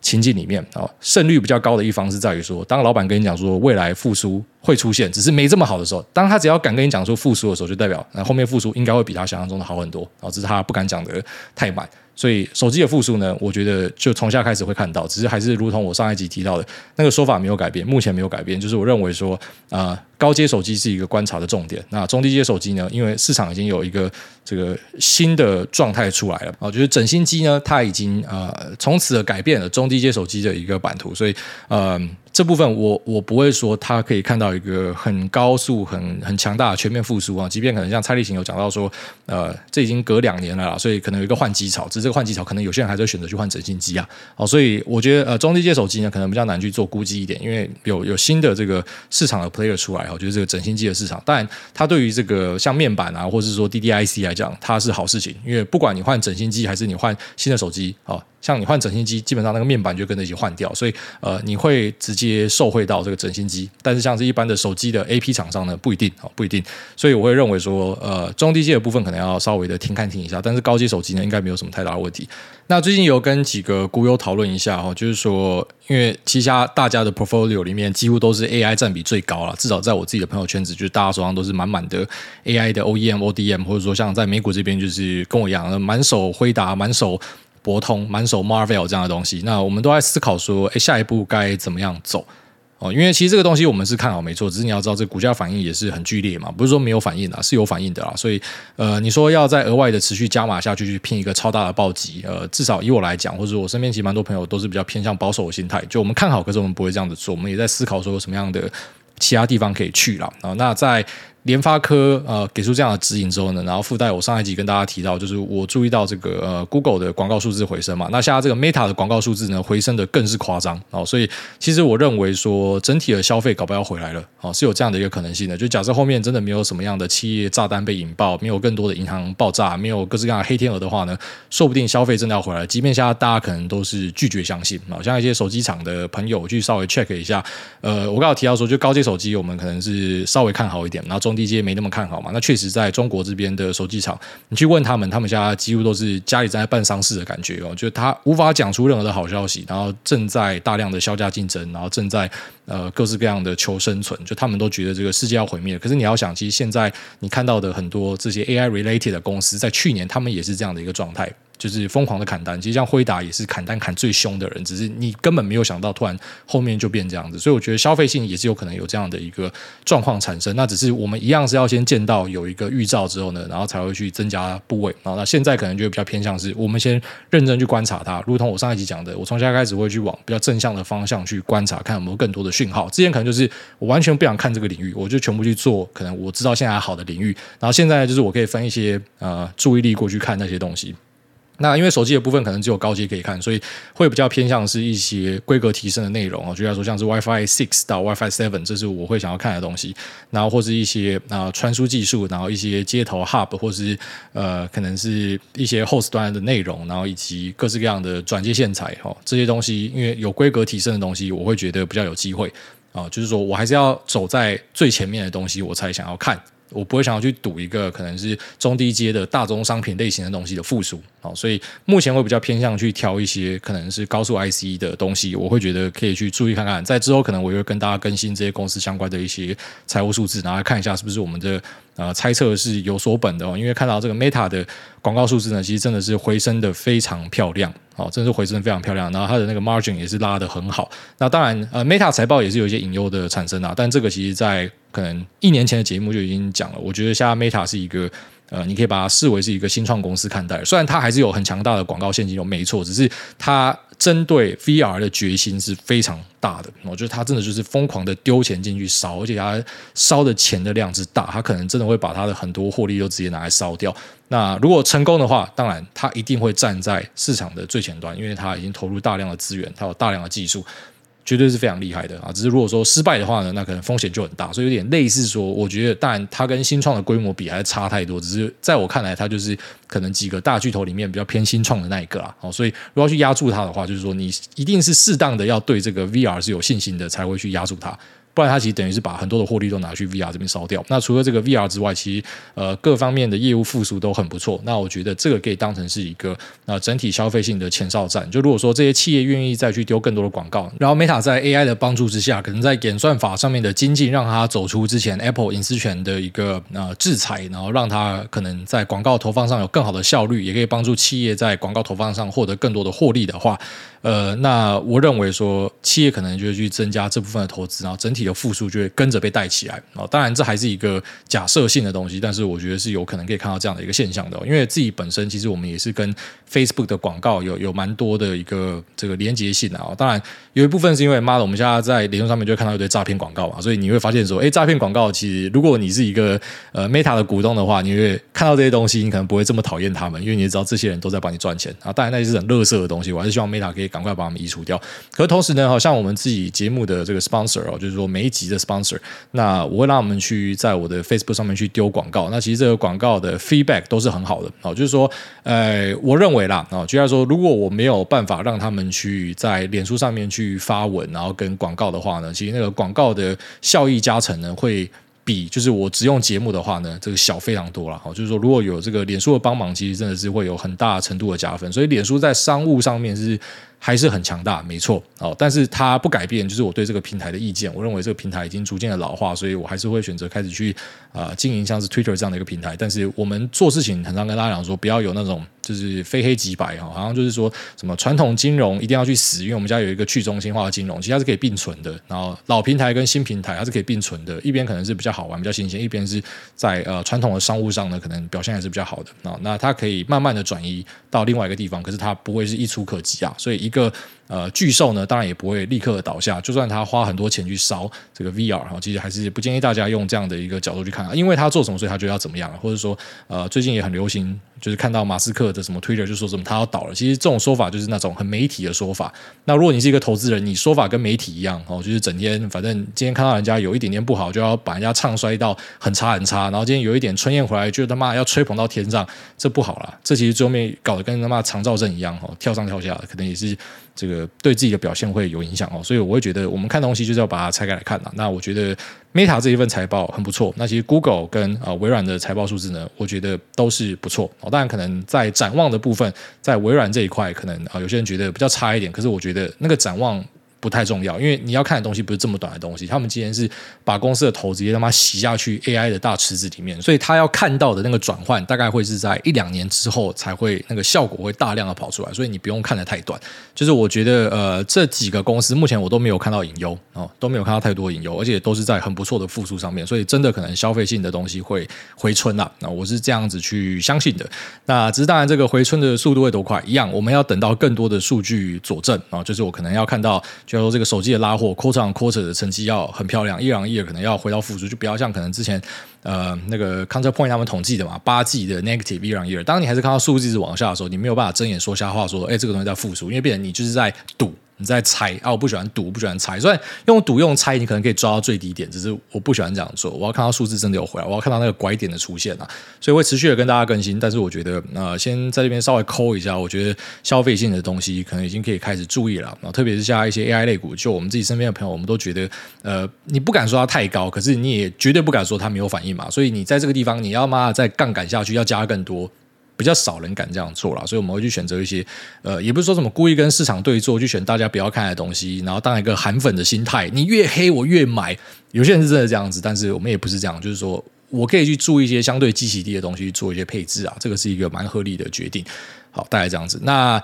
情境里面啊，胜率比较高的一方是在于说，当老板跟你讲说未来复苏会出现，只是没这么好的时候，当他只要敢跟你讲说复苏的时候，就代表那后面复苏应该会比他想象中的好很多，然后只是他不敢讲的太满。所以手机的复苏呢，我觉得就从下开始会看到，只是还是如同我上一集提到的那个说法没有改变，目前没有改变，就是我认为说啊、高阶手机是一个观察的重点。那中低阶手机呢，因为市场已经有一个这个新的状态出来了啊，就是整新机呢，它已经呃从此改变了中低阶手机的一个版图，所以呃。这部分我我不会说它可以看到一个很高速、很很强大的全面复苏啊。即便可能像蔡立行有讲到说，呃，这已经隔两年了啦，所以可能有一个换机潮。只是这个换机潮，可能有些人还是会选择去换整新机啊。哦，所以我觉得呃，中低阶手机呢，可能比较难去做估计一点，因为有有新的这个市场的 player 出来，我觉得这个整新机的市场，当然它对于这个像面板啊，或者是说 DDIC 来讲，它是好事情，因为不管你换整新机还是你换新的手机啊。像你换整新机，基本上那个面板就跟着一起换掉，所以呃，你会直接受惠到这个整新机。但是像是一般的手机的 AP 厂商呢，不一定哦，不一定。所以我会认为说，呃，中低阶的部分可能要稍微的听看听一下，但是高阶手机呢，应该没有什么太大的问题。那最近有跟几个股友讨论一下哈，就是说，因为旗下大家的 portfolio 里面几乎都是 AI 占比最高了，至少在我自己的朋友圈子，就是大家手上都是满满的 AI 的 OEM、ODM，或者说像在美股这边，就是跟我一样，满手辉达，满手。博通、满手 Marvel 这样的东西，那我们都在思考说，哎，下一步该怎么样走哦？因为其实这个东西我们是看好没错，只是你要知道，这股价反应也是很剧烈嘛，不是说没有反应啊，是有反应的啦。所以，呃，你说要再额外的持续加码下去，去拼一个超大的暴击，呃，至少以我来讲，或者我身边其实蛮多朋友都是比较偏向保守的心态，就我们看好，可是我们不会这样子做，我们也在思考说有什么样的其他地方可以去了啊。那在联发科呃给出这样的指引之后呢，然后附带我上一集跟大家提到，就是我注意到这个呃 Google 的广告数字回升嘛，那现在这个 Meta 的广告数字呢回升的更是夸张哦，所以其实我认为说整体的消费搞不好要回来了哦，是有这样的一个可能性的。就假设后面真的没有什么样的企业炸弹被引爆，没有更多的银行爆炸，没有各式各样的黑天鹅的话呢，说不定消费真的要回来。即便现在大家可能都是拒绝相信啊，像一些手机厂的朋友去稍微 check 一下，呃，我刚刚提到说，就高阶手机我们可能是稍微看好一点，然后中低阶没那么看好嘛。那确实，在中国这边的手机厂，你去问他们，他们家几乎都是家里在办丧事的感觉哦，就他无法讲出任何的好消息，然后正在大量的削价竞争，然后正在呃各式各样的求生存，就他们都觉得这个世界要毁灭。可是你要想，其实现在你看到的很多这些 AI related 的公司，在去年他们也是这样的一个状态。就是疯狂的砍单，其实像辉达也是砍单砍最凶的人，只是你根本没有想到，突然后面就变这样子，所以我觉得消费性也是有可能有这样的一个状况产生。那只是我们一样是要先见到有一个预兆之后呢，然后才会去增加部位。然后那现在可能就比较偏向是，我们先认真去观察它，如同我上一集讲的，我从现在开始会去往比较正向的方向去观察，看有没有更多的讯号。之前可能就是我完全不想看这个领域，我就全部去做可能我知道现在好的领域，然后现在就是我可以分一些呃注意力过去看那些东西。那因为手机的部分可能只有高阶可以看，所以会比较偏向是一些规格提升的内容啊，就像说像是 WiFi Six 到 WiFi Seven，这是我会想要看的东西。然后或是一些啊传输技术，然后一些接头 Hub 或是呃可能是一些 Host 端的内容，然后以及各式各样的转接线材哦，这些东西因为有规格提升的东西，我会觉得比较有机会啊，就是说我还是要走在最前面的东西，我才想要看。我不会想要去赌一个可能是中低阶的大宗商品类型的东西的复苏，好，所以目前会比较偏向去挑一些可能是高速 IC 的东西，我会觉得可以去注意看看。在之后可能我会跟大家更新这些公司相关的一些财务数字，然后看一下是不是我们的呃猜测是有所本的哦。因为看到这个 Meta 的广告数字呢，其实真的是回升的非常漂亮，哦，真的是回升的非常漂亮。然后它的那个 margin 也是拉得很好。那当然，呃，Meta 财报也是有一些隐忧的产生啊，但这个其实在可能一年前的节目就已经讲了，我觉得现在 Meta 是一个，呃，你可以把它视为是一个新创公司看待。虽然它还是有很强大的广告现金流，没错，只是它针对 VR 的决心是非常大的。我觉得他真的就是疯狂的丢钱进去烧，而且他烧的钱的量之大，他可能真的会把他的很多获利都直接拿来烧掉。那如果成功的话，当然他一定会站在市场的最前端，因为他已经投入大量的资源，他有大量的技术。绝对是非常厉害的啊！只是如果说失败的话呢，那可能风险就很大，所以有点类似说，我觉得当然它跟新创的规模比还是差太多。只是在我看来，它就是可能几个大巨头里面比较偏新创的那一个啊。好，所以如果要去压住它的话，就是说你一定是适当的要对这个 VR 是有信心的，才会去压住它。不然，它其实等于是把很多的获利都拿去 VR 这边烧掉。那除了这个 VR 之外，其实呃各方面的业务复苏都很不错。那我觉得这个可以当成是一个呃整体消费性的前哨战。就如果说这些企业愿意再去丢更多的广告，然后 Meta 在 AI 的帮助之下，可能在演算法上面的精进，让它走出之前 Apple 隐私权的一个呃制裁，然后让它可能在广告投放上有更好的效率，也可以帮助企业在广告投放上获得更多的获利的话。呃，那我认为说企业可能就会去增加这部分的投资，然后整体的复苏就会跟着被带起来。哦，当然这还是一个假设性的东西，但是我觉得是有可能可以看到这样的一个现象的。因为自己本身其实我们也是跟 Facebook 的广告有有蛮多的一个这个连接性啊。当然有一部分是因为妈的，我们现在在联通上面就会看到一堆诈骗广告嘛，所以你会发现说，哎，诈骗广告其实如果你是一个呃 Meta 的股东的话，你会看到这些东西，你可能不会这么讨厌他们，因为你也知道这些人都在帮你赚钱啊。当然那些是很垃圾的东西，我还是希望 Meta 可以赶快把他们移除掉。可是同时呢，好像我们自己节目的这个 sponsor 哦，就是说每一集的 sponsor，那我会让我们去在我的 Facebook 上面去丢广告。那其实这个广告的 feedback 都是很好的哦，就是说，呃，我认为啦啊，就像说，如果我没有办法让他们去在脸书上面去发文，然后跟广告的话呢，其实那个广告的效益加成呢会。比就是我只用节目的话呢，这个小非常多了。好，就是说如果有这个脸书的帮忙，其实真的是会有很大程度的加分。所以脸书在商务上面是还是很强大，没错。哦，但是它不改变，就是我对这个平台的意见。我认为这个平台已经逐渐的老化，所以我还是会选择开始去啊、经营像是 Twitter 这样的一个平台。但是我们做事情，很常跟大家讲说，不要有那种。就是非黑即白哈，好像就是说什么传统金融一定要去死，因为我们家有一个去中心化的金融，其实它是可以并存的。然后老平台跟新平台它是可以并存的，一边可能是比较好玩、比较新鲜，一边是在呃传统的商务上呢，可能表现还是比较好的啊。那它可以慢慢的转移到另外一个地方，可是它不会是一蹴可及啊。所以一个。呃，巨兽呢，当然也不会立刻倒下。就算他花很多钱去烧这个 VR，哈，其实还是不建议大家用这样的一个角度去看，因为他做什么，所以他就要怎么样，或者说，呃，最近也很流行，就是看到马斯克的什么 Twitter 就说什么他要倒了。其实这种说法就是那种很媒体的说法。那如果你是一个投资人，你说法跟媒体一样，哦，就是整天反正今天看到人家有一点点不好，就要把人家唱衰到很差很差，然后今天有一点春燕回来，就他妈要吹捧到天上，这不好啦。这其实最后面搞得跟他妈长照证一样，哦，跳上跳下，可能也是。这个对自己的表现会有影响哦，所以我会觉得我们看东西就是要把它拆开来看呐。那我觉得 Meta 这一份财报很不错，那其实 Google 跟啊微软的财报数字呢，我觉得都是不错哦。当然，可能在展望的部分，在微软这一块，可能啊有些人觉得比较差一点，可是我觉得那个展望。不太重要，因为你要看的东西不是这么短的东西。他们今天是把公司的头直接他妈洗下去 AI 的大池子里面，所以他要看到的那个转换，大概会是在一两年之后才会那个效果会大量的跑出来。所以你不用看得太短。就是我觉得呃这几个公司目前我都没有看到隐忧哦，都没有看到太多隐忧，而且都是在很不错的复苏上面。所以真的可能消费性的东西会回春了。那我是这样子去相信的。那只是当然这个回春的速度会多快一样，我们要等到更多的数据佐证啊，就是我可能要看到。就说这个手机的拉货，quarter on quarter 的成绩要很漂亮，year on year 可能要回到负数，就不要像可能之前呃那个 Counterpoint 他们统计的嘛，八季的 negative year on year。当你还是看到数字一直往下的时候，你没有办法睁眼说瞎话，说哎这个东西在复苏，因为变成你就是在赌。你在猜啊？我不喜欢赌，不喜欢猜。所以用赌用猜，你可能可以抓到最低点，只是我不喜欢这样做。我要看到数字真的有回来，我要看到那个拐点的出现啊！所以会持续的跟大家更新。但是我觉得，呃，先在这边稍微抠一下，我觉得消费性的东西可能已经可以开始注意了。啊，特别是像一些 AI 类股，就我们自己身边的朋友，我们都觉得，呃，你不敢说它太高，可是你也绝对不敢说它没有反应嘛。所以你在这个地方，你要妈再杠杆下去，要加更多。比较少人敢这样做啦，所以我们会去选择一些，呃，也不是说什么故意跟市场对座，去选大家不要看的东西，然后当一个含粉的心态，你越黑我越买。有些人是真的这样子，但是我们也不是这样，就是说我可以去注一些相对基期低的东西，去做一些配置啊，这个是一个蛮合理的决定。好，大概这样子。那。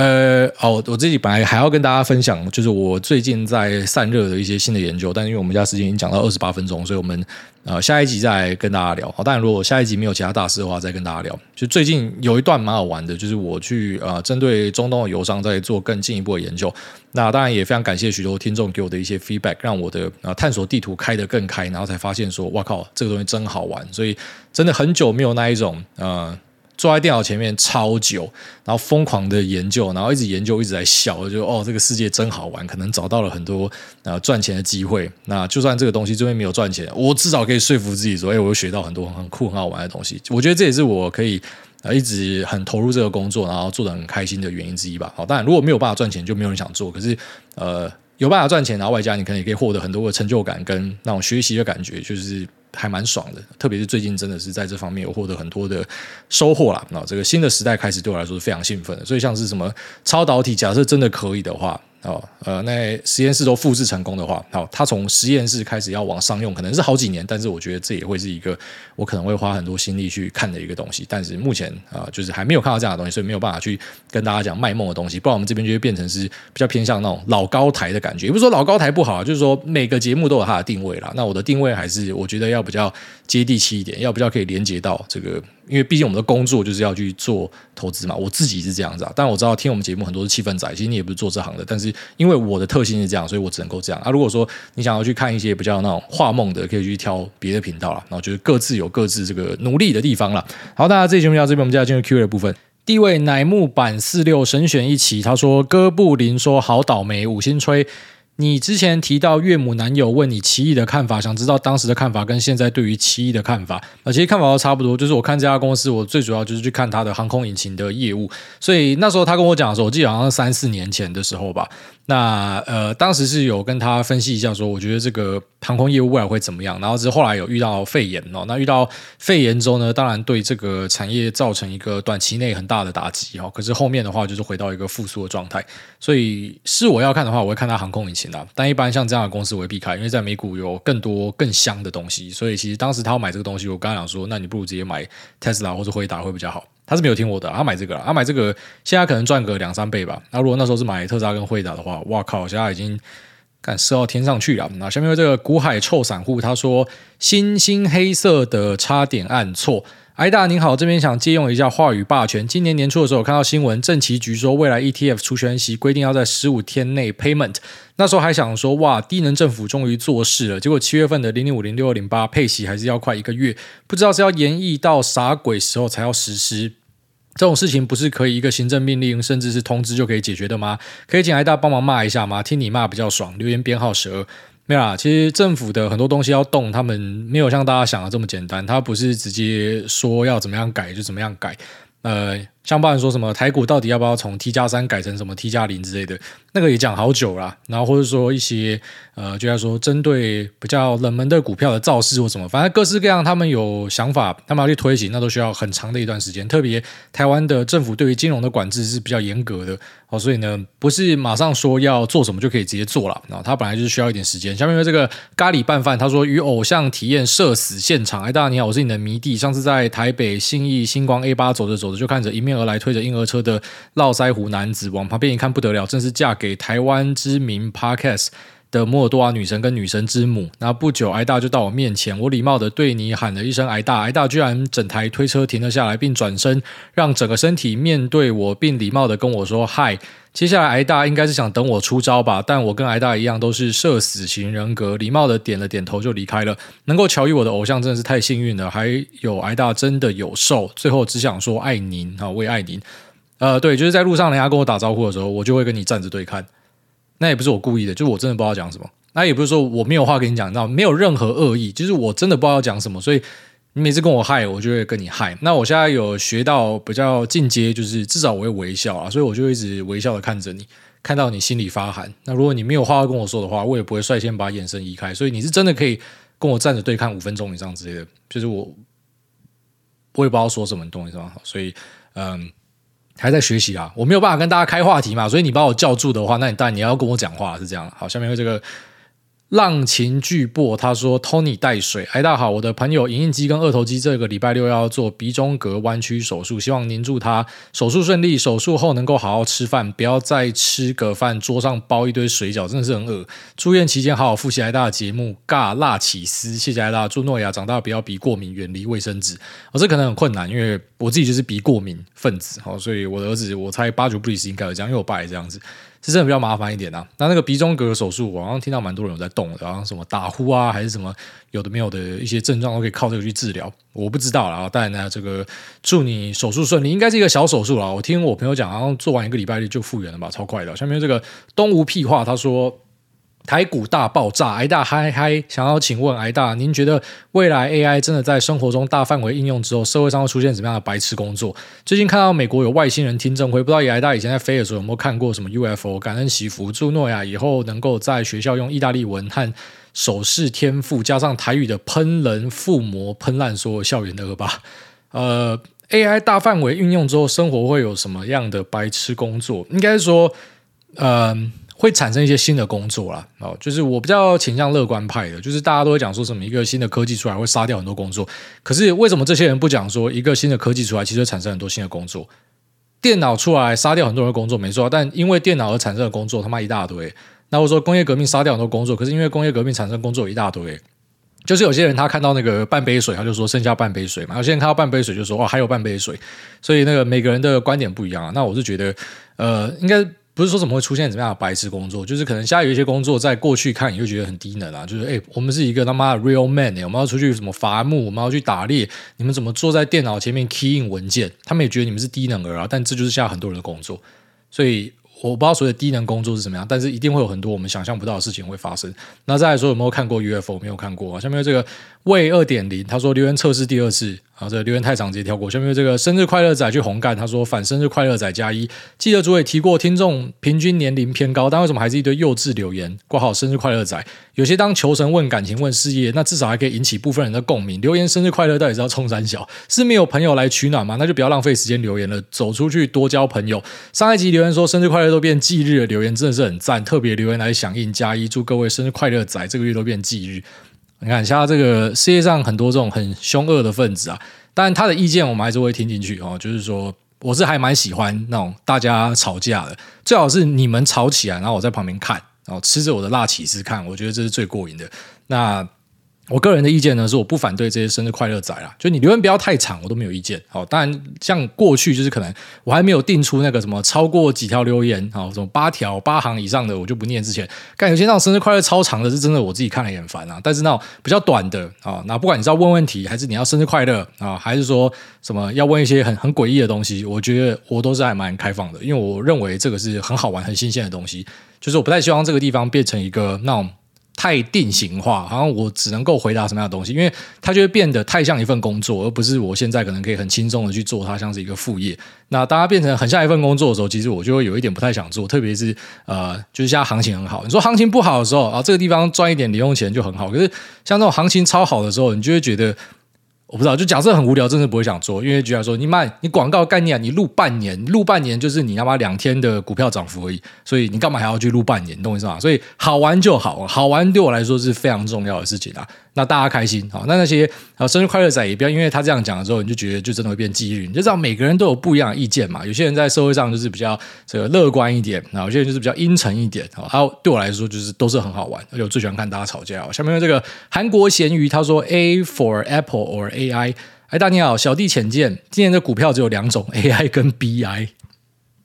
呃，哦，我自己本来还要跟大家分享，就是我最近在散热的一些新的研究，但因为我们家时间已经讲到二十八分钟，所以我们呃下一集再跟大家聊。好，当然如果下一集没有其他大事的话，再跟大家聊。就最近有一段蛮好玩的，就是我去呃针对中东的油商在做更进一步的研究。那当然也非常感谢许多听众给我的一些 feedback，让我的呃探索地图开得更开，然后才发现说，哇靠，这个东西真好玩。所以真的很久没有那一种呃。坐在电脑前面超久，然后疯狂的研究，然后一直研究，一直在笑，就哦，这个世界真好玩，可能找到了很多呃赚钱的机会。那就算这个东西这边没有赚钱，我至少可以说服自己说，哎，我又学到很多很酷很好玩的东西。我觉得这也是我可以呃一直很投入这个工作，然后做得很开心的原因之一吧。好，当然如果没有办法赚钱，就没有人想做。可是呃有办法赚钱，然后外加你可能也可以获得很多的成就感跟那种学习的感觉，就是。还蛮爽的，特别是最近真的是在这方面有获得很多的收获啦。那这个新的时代开始对我来说是非常兴奋的。所以像是什么超导体，假设真的可以的话，哦，呃，那实验室都复制成功的话，好，他从实验室开始要往商用，可能是好几年，但是我觉得这也会是一个我可能会花很多心力去看的一个东西。但是目前啊、就是还没有看到这样的东西，所以没有办法去跟大家讲卖梦的东西。不然我们这边就会变成是比较偏向那种老高台的感觉，也不是说老高台不好啊，就是说每个节目都有它的定位啦。那我的定位还是我觉得要比较接地气一点，要比较可以连接到这个。因为毕竟我们的工作就是要去做投资嘛，我自己是这样子啊。但我知道听我们节目很多是气氛仔，其实你也不是做这行的。但是因为我的特性是这样，所以我只能够这样啊。如果说你想要去看一些比较那种画梦的，可以去挑别的频道了。然后就是各自有各自这个努力的地方了。好，大家这期节目到这边，我们就要进入 Q&A 的部分。第一位乃木坂四六神选一期，他说哥布林说好倒霉，五星吹。你之前提到岳母男友问你奇异的看法，想知道当时的看法跟现在对于奇异的看法。那，其实看法都差不多。就是我看这家公司，我最主要就是去看它的航空引擎的业务。所以那时候他跟我讲的时候，我记得好像三四年前的时候吧。那呃，当时是有跟他分析一下，说我觉得这个航空业务未来会怎么样。然后是后来有遇到肺炎哦，那遇到肺炎之后呢，当然对这个产业造成一个短期内很大的打击哦。可是后面的话就是回到一个复苏的状态。所以是我要看的话，我会看它航空引擎的。但一般像这样的公司我会避开，因为在美股有更多更香的东西。所以其实当时他要买这个东西，我刚刚讲说，那你不如直接买特斯拉或者辉达会比较好。他是没有听我的，他买这个了，他买这个现在可能赚个两三倍吧。那如果那时候是买特斯拉跟辉达的话，哇靠，现在已经敢射到天上去了。那下面有这个股海臭散户，他说星星黑色的差点按错。艾大您好，这边想借用一下话语霸权。今年年初的时候，我看到新闻，政企局说未来 ETF 除权息规定要在十五天内 payment。那时候还想说，哇，低能政府终于做事了。结果七月份的零零五零六二零八配息还是要快一个月，不知道是要延役到啥鬼时候才要实施。这种事情不是可以一个行政命令，甚至是通知就可以解决的吗？可以请艾大帮忙骂一下吗？听你骂比较爽。留言编号十二。没有啦，其实政府的很多东西要动，他们没有像大家想的这么简单。他不是直接说要怎么样改就怎么样改。呃，像包含说什么台股到底要不要从 T 加三改成什么 T 加零之类的，那个也讲好久了。然后或者说一些呃，就要说针对比较冷门的股票的造势或什么，反正各式各样，他们有想法，他们要去推行，那都需要很长的一段时间。特别台湾的政府对于金融的管制是比较严格的。哦，所以呢，不是马上说要做什么就可以直接做了。然后他本来就是需要一点时间。下面有这个咖喱拌饭，他说与偶像体验社死现场。哎，大家你好，我是你的迷弟。上次在台北信义星光 A 八走着走着，就看着一面而来推着婴儿车的络腮胡男子，往旁边一看不得了，正是嫁给台湾知名 Podcast 的摩尔多瓦女神跟女神之母，那不久，挨大就到我面前，我礼貌的对你喊了一声“挨大”，挨大居然整台推车停了下来，并转身让整个身体面对我，并礼貌的跟我说“嗨”。接下来，挨大应该是想等我出招吧，但我跟挨大一样都是社死型人格，礼貌的点了点头就离开了。能够巧遇我的偶像真的是太幸运了，还有挨大真的有瘦。最后只想说爱您啊，我也爱您。呃，对，就是在路上人家跟我打招呼的时候，我就会跟你站着对看。那也不是我故意的，就是我真的不知道讲什么。那也不是说我没有话跟你讲，你知道，没有任何恶意，就是我真的不知道讲什么。所以你每次跟我嗨，我就会跟你嗨。那我现在有学到比较进阶，就是至少我会微笑啊，所以我就一直微笑的看着你，看到你心里发寒。那如果你没有话要跟我说的话，我也不会率先把眼神移开。所以你是真的可以跟我站着对看五分钟以上之类的，就是我我也不知道说什么，你懂我意思吗？所以嗯。还在学习啊，我没有办法跟大家开话题嘛，所以你把我叫住的话，那你当然你要跟我讲话是这样。好，下面这个。浪琴巨擘他说：“Tony 带水，哎，大家好，我的朋友影印机跟二头肌这个礼拜六要做鼻中隔弯曲手术，希望您祝他手术顺利，手术后能够好好吃饭，不要再吃个饭桌上包一堆水饺，真的是很饿。住院期间好好复习哎大的节目，尬辣起司，谢谢哎大，祝诺亚长大不要鼻过敏，远离卫生纸。我、哦、这可能很困难，因为我自己就是鼻过敏分子，好，所以我的儿子我猜八九不离十应该有这样，因为我爸也这样子。”是真的比较麻烦一点啊。那那个鼻中隔手术，我好像听到蛮多人有在动，然后什么打呼啊，还是什么有的没有的一些症状都可以靠这个去治疗。我不知道啦，当然呢，这个祝你手术顺利，应该是一个小手术啊。我听我朋友讲，好像做完一个礼拜就复原了吧，超快的。下面这个东吴屁话，他说。台股大爆炸，挨大嗨嗨，想要请问挨大，您觉得未来 AI 真的在生活中大范围应用之后，社会上会出现什么样的白痴工作？最近看到美国有外星人听证会，不知道挨大以前在飞的时候有没有看过什么 UFO？感恩祈福，祝诺亚以后能够在学校用意大利文和手势天赋，加上台语的喷人附魔，喷烂所有校园的恶霸。呃，AI 大范围运用之后，生活会有什么样的白痴工作？应该说，嗯、会产生一些新的工作啦。哦，就是我比较倾向乐观派的，就是大家都会讲说什么一个新的科技出来会杀掉很多工作，可是为什么这些人不讲说一个新的科技出来其实会产生很多新的工作？电脑出来杀掉很多人的工作没错，但因为电脑而产生的工作他妈一大堆。那我说工业革命杀掉很多工作，可是因为工业革命产生工作一大堆。就是有些人他看到那个半杯水，他就说剩下半杯水嘛；有些人看到半杯水就说哇还有半杯水。所以那个每个人的观点不一样啊。那我是觉得，呃，应该不是说怎么会出现怎么样的白痴工作，就是可能现在有一些工作在过去看你会觉得很低能啊。就是哎，我们是一个他妈的 real man，我们要出去什么伐木，我们要去打猎，你们怎么坐在电脑前面 key in 文件？他们也觉得你们是低能儿啊。但这就是现在很多人的工作，所以。我不知道所谓的低能工作是怎么样，但是一定会有很多我们想象不到的事情会发生。那再来说有没有看过 UFO？没有看过啊。下面这个魏二点零，他说留言测试第二次。啊，这个留言太长，直接跳过。下面这个生日快乐仔去红干，他说反生日快乐仔加一。记得主委提过，听众平均年龄偏高，但为什么还是一堆幼稚留言？挂号生日快乐仔，有些当求神问感情问事业，那至少还可以引起部分人的共鸣。留言生日快乐到底是要冲三小？是没有朋友来取暖吗？那就不要浪费时间留言了，走出去多交朋友。上一集留言说生日快乐都变忌日了，留言真的是很赞，特别留言来响应加一，祝各位生日快乐仔，这个月都变忌日。你看，像这个世界上很多这种很凶恶的分子啊，但他的意见我们还是会听进去哦。就是说，我是还蛮喜欢那种大家吵架的，最好是你们吵起来，然后我在旁边看，然后吃着我的辣起司看，我觉得这是最过瘾的。那。我个人的意见呢，是我不反对这些生日快乐仔啦，就你留言不要太长，我都没有意见。好，当然像过去就是可能我还没有定出那个什么超过几条留言，好，什么八条八行以上的我就不念。之前，但有些那种生日快乐超长的，是真的我自己看了也很烦啊。但是那种比较短的啊，那不管你是要问问题，还是你要生日快乐啊，还是说什么要问一些很很诡异的东西，我觉得我都是还蛮开放的，因为我认为这个是很好玩、很新鲜的东西。就是我不太希望这个地方变成一个那种。太定型化，好像我只能够回答什么样的东西，因为它就会变得太像一份工作，而不是我现在可能可以很轻松的去做它，像是一个副业。那当它变成很像一份工作的时候，其实我就会有一点不太想做，特别是呃，就是现在行情很好，你说行情不好的时候啊，这个地方赚一点零用钱就很好。可是像这种行情超好的时候，你就会觉得。我不知道，就假设很无聊，真的不会想做，因为居然说你卖你广告概念，你录半年，录半年就是你他妈两天的股票涨幅而已，所以你干嘛还要去录半年？懂我意思吗？所以好玩就好，好玩对我来说是非常重要的事情啊。那大家开心好，那那些啊生日快乐仔也不要因为他这样讲了之后，你就觉得就真的会变忌日。你就知道每个人都有不一样的意见嘛。有些人在社会上就是比较这个乐观一点，然后有些人就是比较阴沉一点。好，还有对我来说就是都是很好玩，而且我最喜欢看大家吵架。下面这个韩国咸鱼他说 A for Apple or AI。哎，大家好，小弟浅见，今年的股票只有两种 AI 跟 BI。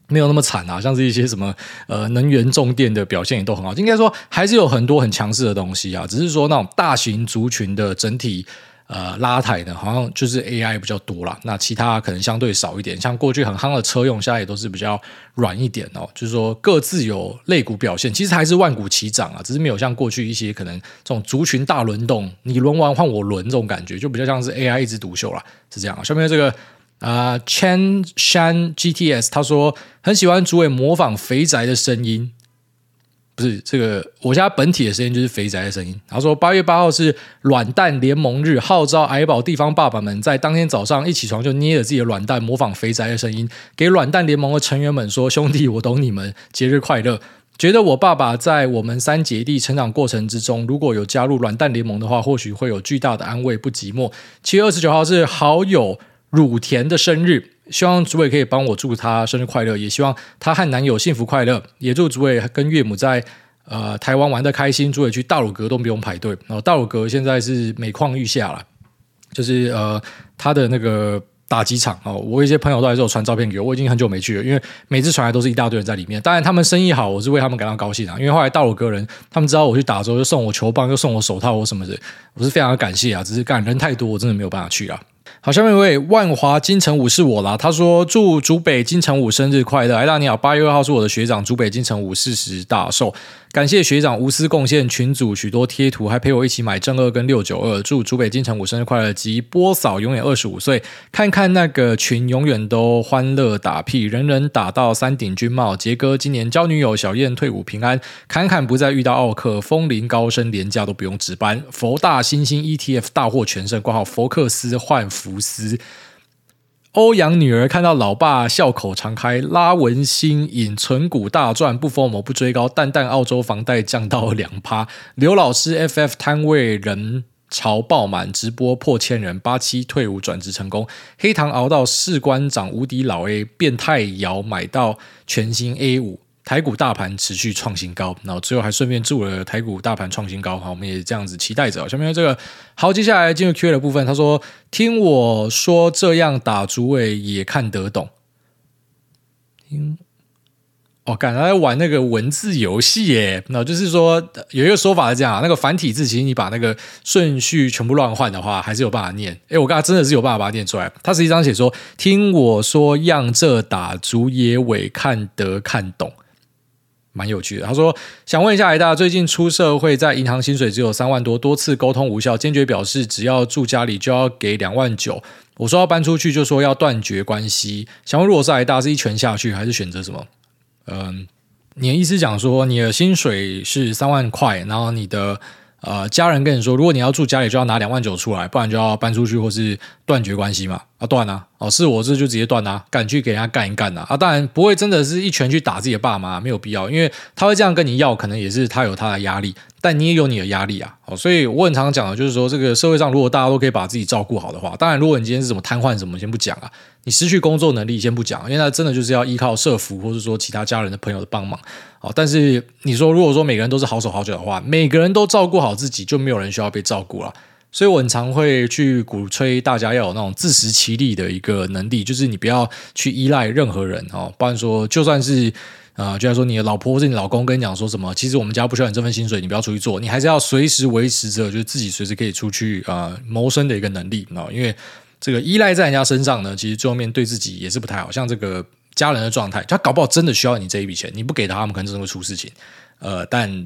没有那么惨啊，像是一些什么呃能源重电的表现也都很好，应该说还是有很多很强势的东西啊，只是说那种大型族群的整体呃拉抬呢，好像就是 AI 比较多啦，那其他可能相对少一点，像过去很夯的车用，现在也都是比较软一点哦，就是说各自有类股表现，其实还是万股齐涨啊，只是没有像过去一些可能这种族群大轮动，你轮完换我轮这种感觉，就比较像是 AI 一枝独秀啦，是这样。下面这个。啊、，Chen Shan GTS 他说很喜欢主委模仿肥宅的声音，不是这个，我家本体的声音就是肥宅的声音。他说八月八号是卵蛋联盟日，号召矮宝地方爸爸们在当天早上一起床就捏着自己的卵蛋，模仿肥宅的声音，给卵蛋联盟的成员们说：“兄弟，我懂你们，节日快乐。”觉得我爸爸在我们三姐弟成长过程之中，如果有加入卵蛋联盟的话，或许会有巨大的安慰，不寂寞。七月二十九号是好友。乳田的生日，希望主委可以帮我祝他生日快乐，也希望他和男友幸福快乐，也祝主委跟岳母在呃台湾玩的开心。主委去大鲁阁都不用排队，然后大鲁阁现在是每况愈下了，就是呃他的那个打机场哦，我一些朋友都还是有传照片给我，我已经很久没去了，因为每次传来都是一大堆人在里面。当然他们生意好，我是为他们感到高兴啊，因为后来大鲁阁人他们知道我去打之后，就送我球棒，又送我手套我什么的，我是非常的感谢啊。只是干人太多，我真的没有办法去啊。好，下面一位万华金城武是我啦。他说：“祝竹北金城武生日快乐！”哎，大你好，八月二号是我的学长竹北金城武四十大寿。感谢学长无私贡献群组许多贴图，还陪我一起买正二跟六九二。祝竹北金城武生日快乐！及波嫂永远二十五岁。看看那个群，永远都欢乐打屁，人人打到三顶军帽。杰哥今年交女友，小燕退伍平安，侃侃不再遇到奥客，风铃高升连假都不用值班。佛大新兴 ETF 大获全胜，挂号佛克斯换福斯。欧阳女儿看到老爸笑口常开，拉文新引存股大赚，不疯魔不追高，淡淡澳洲房贷降到两趴。刘老师 FF 摊位人潮爆满，直播破千人。八七退伍转职成功，黑糖熬到士官长无敌老 A，变态摇买到全新 A 五。台股大盘持续创新高，然后最后还顺便祝了台股大盘创新高，好，我们也这样子期待着。下面这个好，接下来进入 Q&A 的部分。他说：“听我说，这样打主委也看得懂。”听，哦，刚才玩那个文字游戏耶，那就是说有一个说法是这样，那个繁体字其实你把那个顺序全部乱换的话，还是有办法念。诶，我刚才真的是有办法把它念出来。他实际上写说：“听我说，样这打主也委看得看懂。”蛮有趣的。他说：“想问一下，癌大最近出社会，在银行薪水只有三万多，多次沟通无效，坚决表示只要住家里就要给两万九。我说要搬出去，就说要断绝关系。想问，如果是癌大，是一拳下去，还是选择什么？嗯，你的意思讲说，你的薪水是三万块，然后你的。”呃，家人跟你说，如果你要住家里，就要拿两万九出来，不然就要搬出去或是断绝关系嘛。断啊！哦，是我这就直接断啊，敢去给人家干一干啊。啊，当然不会真的是一拳去打自己的爸妈，没有必要，因为他会这样跟你要，可能也是他有他的压力，但你也有你的压力啊。哦，所以我很常讲的就是说，这个社会上如果大家都可以把自己照顾好的话，当然如果你今天是什么瘫痪什么，先不讲啊。你失去工作能力，先不讲，因为那真的就是要依靠社福，或者说其他家人的朋友的帮忙。好，但是你说，如果说每个人都是好手好脚的话，每个人都照顾好自己，就没有人需要被照顾了。所以我很常会去鼓吹大家要有那种自食其力的一个能力，就是你不要去依赖任何人哦。不然说，就算是呃，就像说你的老婆或者你老公跟你讲说什么，其实我们家不需要你这份薪水，你不要出去做，你还是要随时维持着，就是自己随时可以出去啊、谋生的一个能力哦，因为。这个依赖在人家身上呢，其实最后面对自己也是不太好。像这个家人的状态，他搞不好真的需要你这一笔钱，你不给他，他们可能真的会出事情。呃，但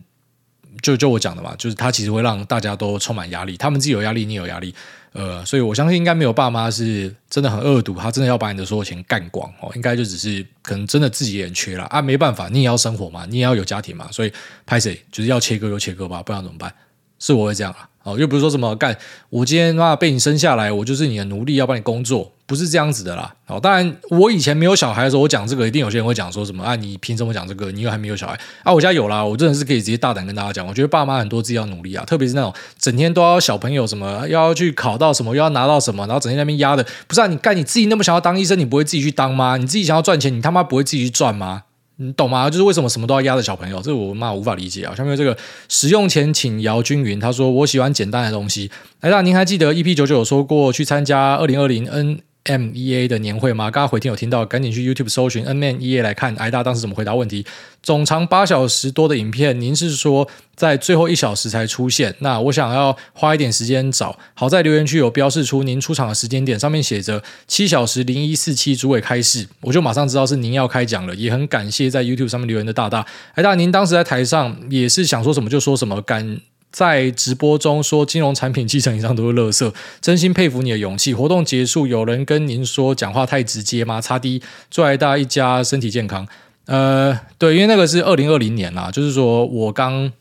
就就我讲的嘛，就是他其实会让大家都充满压力，他们自己有压力，你有压力。呃，所以我相信应该没有爸妈是真的很恶毒，他真的要把你的所有钱干光哦。应该就只是可能真的自己也很缺了啊，没办法，你也要生活嘛，你也要有家庭嘛，所以拍谁就是要切割就切割吧，不然怎么办？是我会这样啊。哦，又不是说什么干，我今天妈被你生下来，我就是你的奴隶，要帮你工作，不是这样子的啦。哦，当然，我以前没有小孩的时候，我讲这个，一定有些人会讲说什么啊？你凭什么讲这个？你又还没有小孩啊？我家有啦，我真的是可以直接大胆跟大家讲，我觉得爸妈很多自己要努力啊，特别是那种整天都要小朋友什么要去考到什么，又要拿到什么，然后整天在那边压的，不是啊？你干你自己那么想要当医生，你不会自己去当吗？你自己想要赚钱，你他妈不会自己去赚吗？你懂吗？就是为什么什么都要压着小朋友，这个我妈无法理解啊！下面这个使用前请姚均匀，他说我喜欢简单的东西。哎，那您还记得 EP 九九有说过去参加二零二零 N？M E A 的年会吗？刚刚回听有听到，赶紧去 YouTube 搜寻 nmn ea 来看，癌大当时怎么回答问题。总长八小时多的影片，您是说在最后一小时才出现？那我想要花一点时间找。好在留言区有标示出您出场的时间点，上面写着七小时零一四七主委开示，我就马上知道是您要开讲了。也很感谢在 YouTube 上面留言的大大。癌大，您当时在台上也是想说什么就说什么，感。在直播中说金融产品七成以上都是垃圾，真心佩服你的勇气。活动结束，有人跟您说讲话太直接吗？擦低，祝癌大一家身体健康。呃，对，因为那个是二零二零年啦，就是说我刚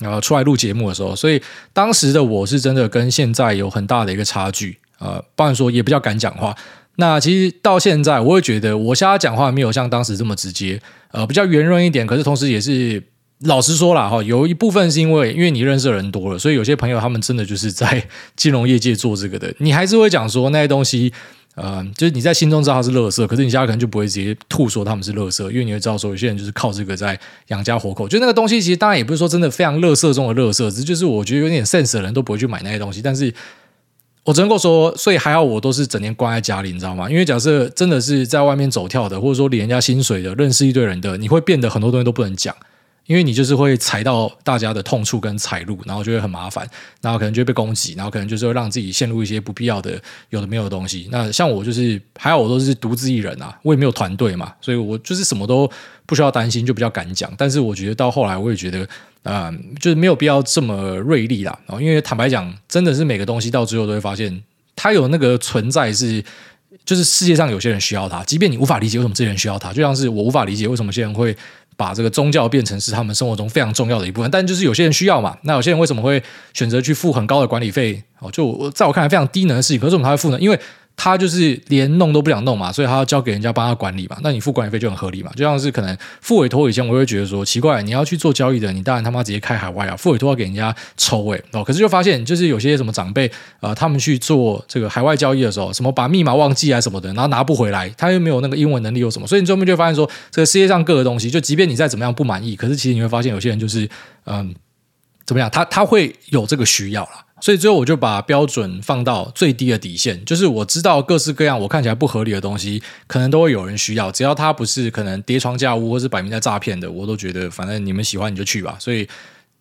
呃出来录节目的时候，所以当时的我是真的跟现在有很大的一个差距。呃，不然说也比较敢讲话。那其实到现在，我会觉得我现在讲话没有像当时这么直接，呃，比较圆润一点。可是同时也是。老实说了哈，有一部分是因为因为你认识的人多了，所以有些朋友他们真的就是在金融业界做这个的，你还是会讲说那些东西，呃，就是你在心中知道它是垃圾，可是你现在可能就不会直接吐说他们是垃圾，因为你会知道说有些人就是靠这个在养家活口。就那个东西其实当然也不是说真的非常垃圾中的垃圾，只是就是我觉得有点 sense 的人都不会去买那些东西。但是我只能够说，所以还好我都是整天关在家里，你知道吗？因为假设真的是在外面走跳的，或者说领人家薪水的，认识一堆人的，你会变得很多东西都不能讲。因为你就是会踩到大家的痛处跟踩路，然后就会很麻烦，然后可能就会被攻击，然后可能就是会让自己陷入一些不必要的有的没有的东西。那像我就是还好，我都是独自一人啊，我也没有团队嘛，所以我就是什么都不需要担心，就比较敢讲。但是我觉得到后来，我也觉得啊、就是没有必要这么锐利啦。然后因为坦白讲，真的是每个东西到最后都会发现，它有那个存在是，就是世界上有些人需要它，即便你无法理解为什么这些人需要它，就像是我无法理解为什么这些人会。把这个宗教变成是他们生活中非常重要的一部分，但就是有些人需要嘛。那有些人为什么会选择去付很高的管理费？哦，就在我看来非常低能的事情。可是为什么他会付呢？因为他就是连弄都不想弄嘛，所以他要交给人家帮他管理嘛。那你付管理费就很合理嘛。就像是可能付委托以前，我会觉得说奇怪，你要去做交易的，你当然他妈直接开海外啊，付委托要给人家抽诶哦。可是就发现，就是有些什么长辈啊、他们去做这个海外交易的时候，什么把密码忘记啊什么的，然后拿不回来，他又没有那个英文能力，又什么？所以你最后面就会发现说，这个世界上各个东西，就即便你再怎么样不满意，可是其实你会发现有些人就是嗯，怎么样，他他会有这个需要了。所以最后我就把标准放到最低的底线，就是我知道各式各样我看起来不合理的东西，可能都会有人需要，只要它不是可能叠床架屋或是摆明在诈骗的，我都觉得反正你们喜欢你就去吧。所以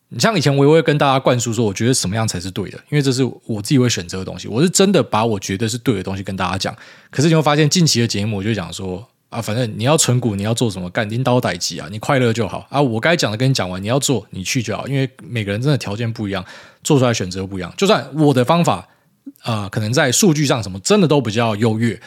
你像以前我也会跟大家灌输说，我觉得什么样才是对的，因为这是我自己会选择的东西，我是真的把我觉得是对的东西跟大家讲。可是你会发现近期的节目我就讲说。啊，反正你要存股，你要做什么干拎刀歹机啊，你快乐就好啊。我该讲的跟你讲完，你要做，你去就好。因为每个人真的条件不一样，做出来选择不一样。就算我的方法啊、可能在数据上什么真的都比较优越。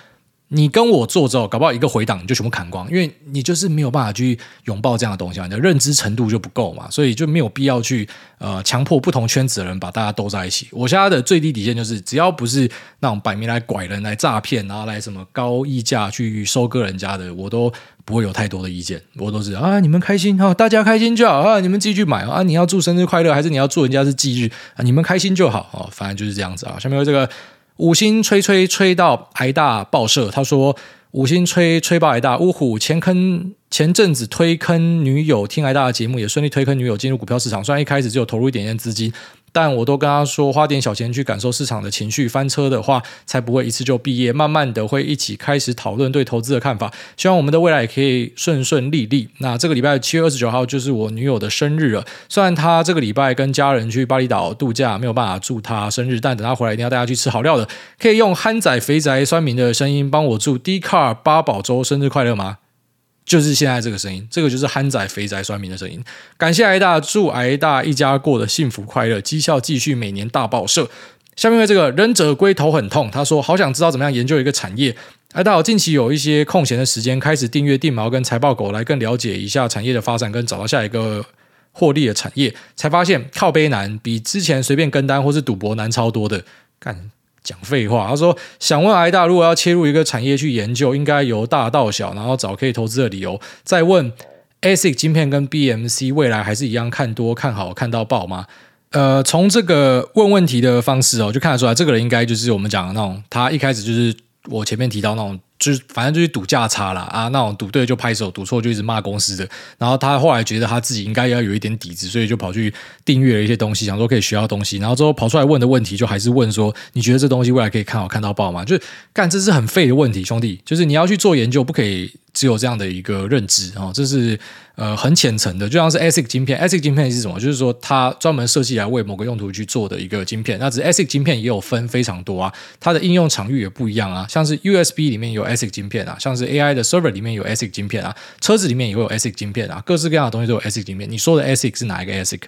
你跟我做之后，搞不好一个回档你就全部砍光，因为你就是没有办法去拥抱这样的东西，你的认知程度就不够嘛，所以就没有必要去呃强迫不同圈子的人把大家兜在一起。我现在的最低底线就是，只要不是那种摆明来拐人、来诈骗，然后来什么高溢价去收割人家的，我都不会有太多的意见。我都是啊，你们开心哈，大家开心就好啊，你们自己去买啊，你要祝生日快乐还是你要祝人家是忌日啊？你们开心就好啊，反正就是这样子啊。下面有这个。五星吹吹吹到挨大报社，他说五星吹吹爆挨大，呜呼前坑前阵子推坑女友听挨大的节目，也顺利推坑女友进入股票市场，虽然一开始只有投入一点点资金。但我都跟他说，花点小钱去感受市场的情绪，翻车的话才不会一次就毕业。慢慢的会一起开始讨论对投资的看法。希望我们的未来也可以顺顺利利。那这个礼拜七月二十九号就是我女友的生日了。虽然她这个礼拜跟家人去巴厘岛度假，没有办法祝她生日，但等她回来一定要带她去吃好料的。可以用憨仔肥宅酸民的声音帮我祝 D Car 八宝粥生日快乐吗？就是现在这个声音，这个就是憨仔肥宅酸民的声音。感谢挨大，祝挨大一家过得幸福快乐，绩效继续每年大爆社。下面为这个忍者龟头很痛，他说好想知道怎么样研究一个产业。挨大，我近期有一些空闲的时间，开始订阅定毛跟财报狗来更了解一下产业的发展，跟找到下一个获利的产业，才发现靠背难，比之前随便跟单或是赌博难超多的。干。讲废话，他说想问挨大，如果要切入一个产业去研究，应该由大到小，然后找可以投资的理由。再问 ASIC 晶片跟 BMC 未来还是一样看多看好看到爆吗？呃，从这个问问题的方式哦，就看得出来，这个人应该就是我们讲的那种，他一开始就是我前面提到那种。就反正就是赌价差啦啊，那种赌对就拍手，赌错就一直骂公司的。然后他后来觉得他自己应该要有一点底子，所以就跑去订阅了一些东西，想说可以学到东西。然后之后跑出来问的问题，就还是问说：你觉得这东西未来可以看好看到爆吗？就是干，这是很废的问题，兄弟。就是你要去做研究，不可以只有这样的一个认知啊，这是呃很浅层的。就像是 ASIC 晶片，ASIC 晶片是什么？就是说它专门设计来为某个用途去做的一个晶片。那只是 ASIC 晶片也有分非常多啊，它的应用场域也不一样啊。像是 USB 里面有 ASIC 晶片啊，像是 AI 的 server 里面有 ASIC 晶片啊，车子里面也会有 ASIC 晶片啊，各式各样的东西都有 ASIC 晶片。你说的 ASIC 是哪一个 ASIC？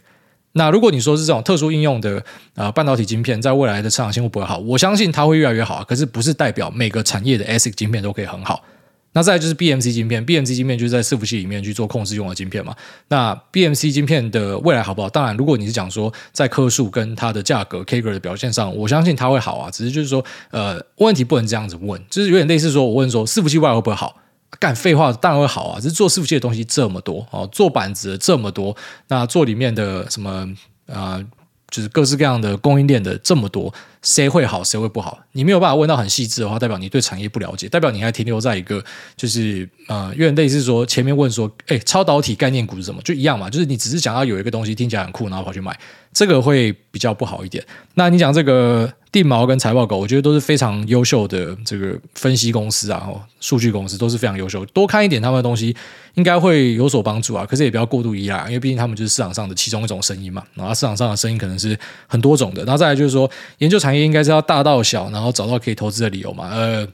那如果你说是这种特殊应用的呃半导体晶片，在未来的市场性会不会好？我相信它会越来越好啊。可是不是代表每个产业的 ASIC 晶片都可以很好。那再就是 BMC 晶片，BMC 晶片就是在伺服器里面去做控制用的晶片嘛。那 BMC 晶片的未来好不好？当然，如果你是讲说在颗数跟它的价格 CAGR 的表现上，我相信它会好啊。只是就是说，呃，问题不能这样子问，就是有点类似说，我问说伺服器未来会不会好？干废话，当然会好啊！只是做伺服器的东西这么多哦，做板子这么多，那做里面的什么啊？就是各式各样的供应链的这么多，谁会好，谁会不好？你没有办法问到很细致的话，代表你对产业不了解，代表你还停留在一个就是呃，有点类似说前面问说，哎，超导体概念股是什么？就一样嘛，就是你只是想要有一个东西听起来很酷，然后跑去买，这个会比较不好一点。那你讲这个。定毛跟财报狗，我觉得都是非常优秀的这个分析公司啊，数据公司都是非常优秀。多看一点他们的东西，应该会有所帮助啊。可是也不要过度依赖，因为毕竟他们就是市场上的其中一种声音嘛。然后市场上的声音可能是很多种的。然后再来就是说，研究产行业应该是要大到小，然后找到可以投资的理由嘛。呃，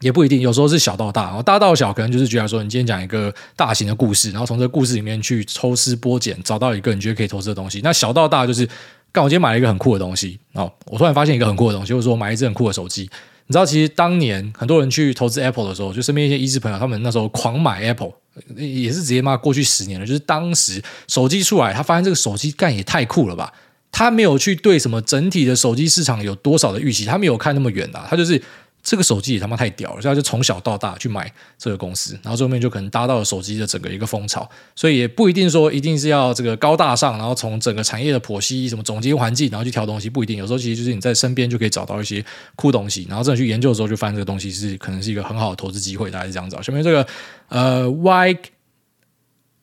也不一定，有时候是小到大，然后大到小可能就是觉得说，你今天讲一个大型的故事，然后从这个故事里面去抽丝剥茧，找到一个你觉得可以投资的东西。那小到大就是。刚我今天买了一个很酷的东西哦，我突然发现一个很酷的东西，就是说买一只很酷的手机。你知道，其实当年很多人去投资 Apple 的时候，就身边一些医师朋友，他们那时候狂买 Apple，也是直接骂过去十年了。就是当时手机出来，他发现这个手机干也太酷了吧？他没有去对什么整体的手机市场有多少的预期，他没有看那么远的，他就是这个手机也他妈太屌了，所以他就从小到大去买这个公司，然后后面就可能搭到了手机的整个一个风潮，所以也不一定说一定是要这个高大上，然后从整个产业的剖析什么总结环境，然后去挑东西，不一定，有时候其实就是你在身边就可以找到一些酷东西，然后真的去研究的时候，就发现这个东西是可能是一个很好的投资机会，大概是这样子。下面这个呃 Y。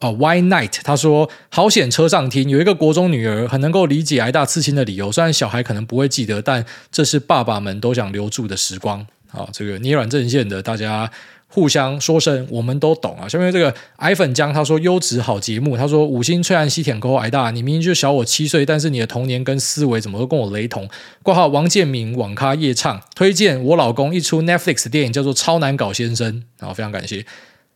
哦，Why Night？他说：“好险，车上听有一个国中女儿，很能够理解挨大刺青的理由。虽然小孩可能不会记得，但这是爸爸们都想留住的时光。好、这个捏软阵线的，大家互相说声，我们都懂啊。下面这个矮粉浆他说：优质好节目。他说五星吹完西舔沟，挨大，你明明就小我七岁，但是你的童年跟思维怎么都跟我雷同。挂号王建民网咖夜唱推荐我老公一出 Netflix 电影叫做《超难搞先生》，好，非常感谢。”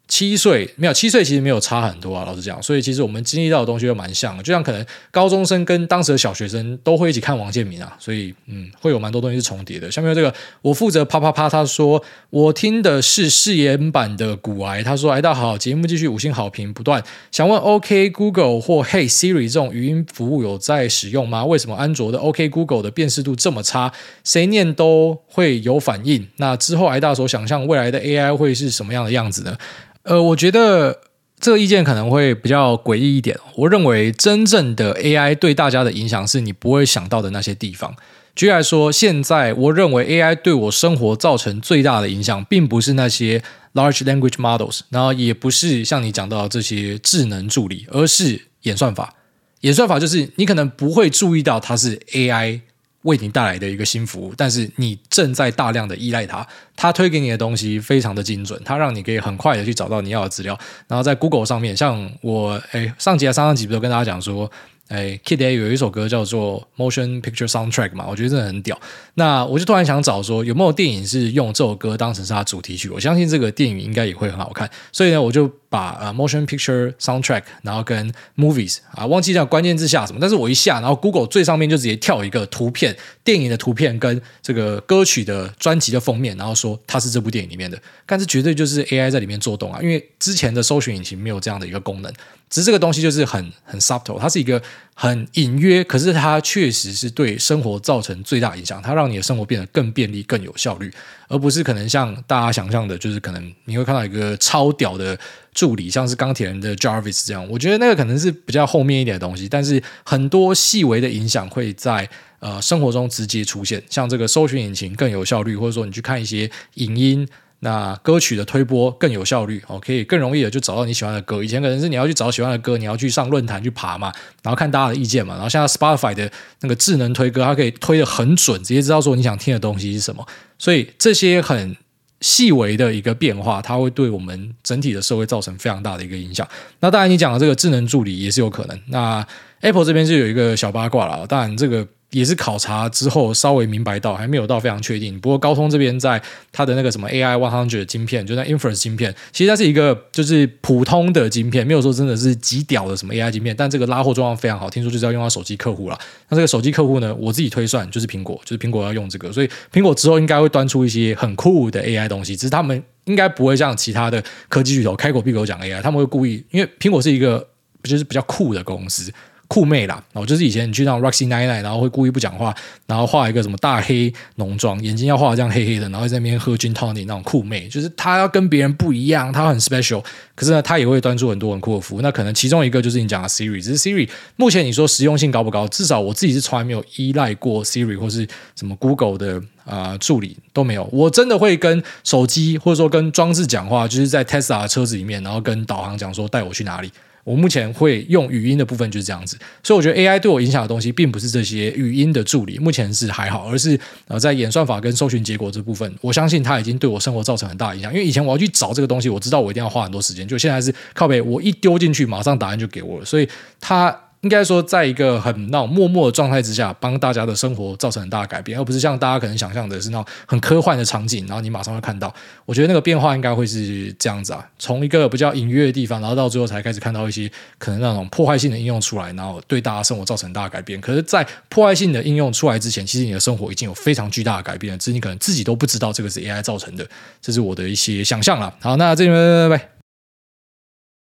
七岁没有七岁，其实没有差很多啊。老实讲，所以其实我们经历到的东西又蛮像的。就像可能高中生跟当时的小学生都会一起看王建民啊，所以嗯，会有蛮多东西是重叠的。下面这个我负责啪啪啪，他说我听的是饰演版的股癌，他说哎，大好，节目继续五星好评不断。想问 OK Google 或 Hey Siri 这种语音服务有在使用吗？为什么安卓的 OK Google 的辨识度这么差？谁念都会有反应。那之后挨大所想象未来的 AI 会是什么样的样子呢？呃，我觉得这个意见可能会比较诡异一点。我认为真正的 AI 对大家的影响是你不会想到的那些地方。举例来说，现在我认为 AI 对我生活造成最大的影响，并不是那些 large language models，然后也不是像你讲到的这些智能助理，而是演算法。演算法就是你可能不会注意到它是 AI。为你带来的一个新服务，但是你正在大量的依赖它，它推给你的东西非常的精准，它让你可以很快的去找到你要的资料。然后在 Google 上面，像我诶上集啊上上集不是跟大家讲说。哎，Kid A 有一首歌叫做 Motion Picture Soundtrack 嘛，我觉得真的很屌。那我就突然想找说，有没有电影是用这首歌当成是它主题曲？我相信这个电影应该也会很好看。所以呢，我就把呃 Motion Picture Soundtrack，然后跟 Movies 啊，忘记叫关键字下什么，但是我一下，然后 Google 最上面就直接跳一个图片，电影的图片跟这个歌曲的专辑的封面，然后说它是这部电影里面的。但是绝对就是 AI 在里面做动啊，因为之前的搜寻引擎没有这样的一个功能。只是这个东西就是很很 subtle，它是一个很隐约，可是它确实是对生活造成最大影响。它让你的生活变得更便利、更有效率，而不是可能像大家想象的，就是可能你会看到一个超屌的助理，像是钢铁人的 Jarvis 这样。我觉得那个可能是比较后面一点的东西，但是很多细微的影响会在呃生活中直接出现，像这个搜寻引擎更有效率，或者说你去看一些影音。那歌曲的推播更有效率哦，可以更容易的就找到你喜欢的歌。以前可能是你要去找喜欢的歌，你要去上论坛去爬嘛，然后看大家的意见嘛。然后现在 Spotify 的那个智能推歌，它可以推得很准，直接知道说你想听的东西是什么。所以这些很细微的一个变化，它会对我们整体的社会造成非常大的一个影响。那当然，你讲的这个智能助理也是有可能。那 Apple 这边是有一个小八卦了，当然这个。也是考察之后稍微明白到，还没有到非常确定。不过高通这边在它的那个什么 AI One Hundred 晶片，就那 Inference 晶片，其实它是一个就是普通的晶片，没有说真的是极屌的什么 AI 晶片。但这个拉货状况非常好，听说就是要用到手机客户了。那这个手机客户呢，我自己推算就是苹果，就是苹果要用这个，所以苹果之后应该会端出一些很酷的 AI 东西。只是他们应该不会像其他的科技巨头开口闭口讲 AI，他们会故意，因为苹果是一个就是比较酷的公司。酷妹啦，然后就是以前你去那种 Roxy Nine Nine，然后会故意不讲话，然后画一个什么大黑浓妆，眼睛要画这样黑黑的，然后在那边喝 Gin Tonic 那种酷妹，就是她要跟别人不一样，她很 special，可是呢，她也会端出很多很酷的服务。那可能其中一个就是你讲的 Siri，只是 Siri 目前你说实用性高不高？至少我自己是从来没有依赖过 Siri 或是什么 Google 的啊、助理都没有。我真的会跟手机或者说跟装置讲话，就是在 Tesla 的车子里面，然后跟导航讲说带我去哪里。我目前会用语音的部分就是这样子，所以我觉得 AI 对我影响的东西，并不是这些语音的助理，目前是还好，而是呃在演算法跟搜寻结果这部分，我相信它已经对我生活造成很大影响。因为以前我要去找这个东西，我知道我一定要花很多时间，就现在是靠北，我一丢进去，马上答案就给我了，所以它。应该说，在一个很那种默默的状态之下，帮大家的生活造成很大的改变，而不是像大家可能想象的是那种很科幻的场景，然后你马上会看到。我觉得那个变化应该会是这样子啊，从一个比较隐约的地方，然后到最后才开始看到一些可能那种破坏性的应用出来，然后对大家生活造成很大的改变。可是，在破坏性的应用出来之前，其实你的生活已经有非常巨大的改变了，只是你可能自己都不知道这个是 AI 造成的。这是我的一些想象了。好，那这边拜拜。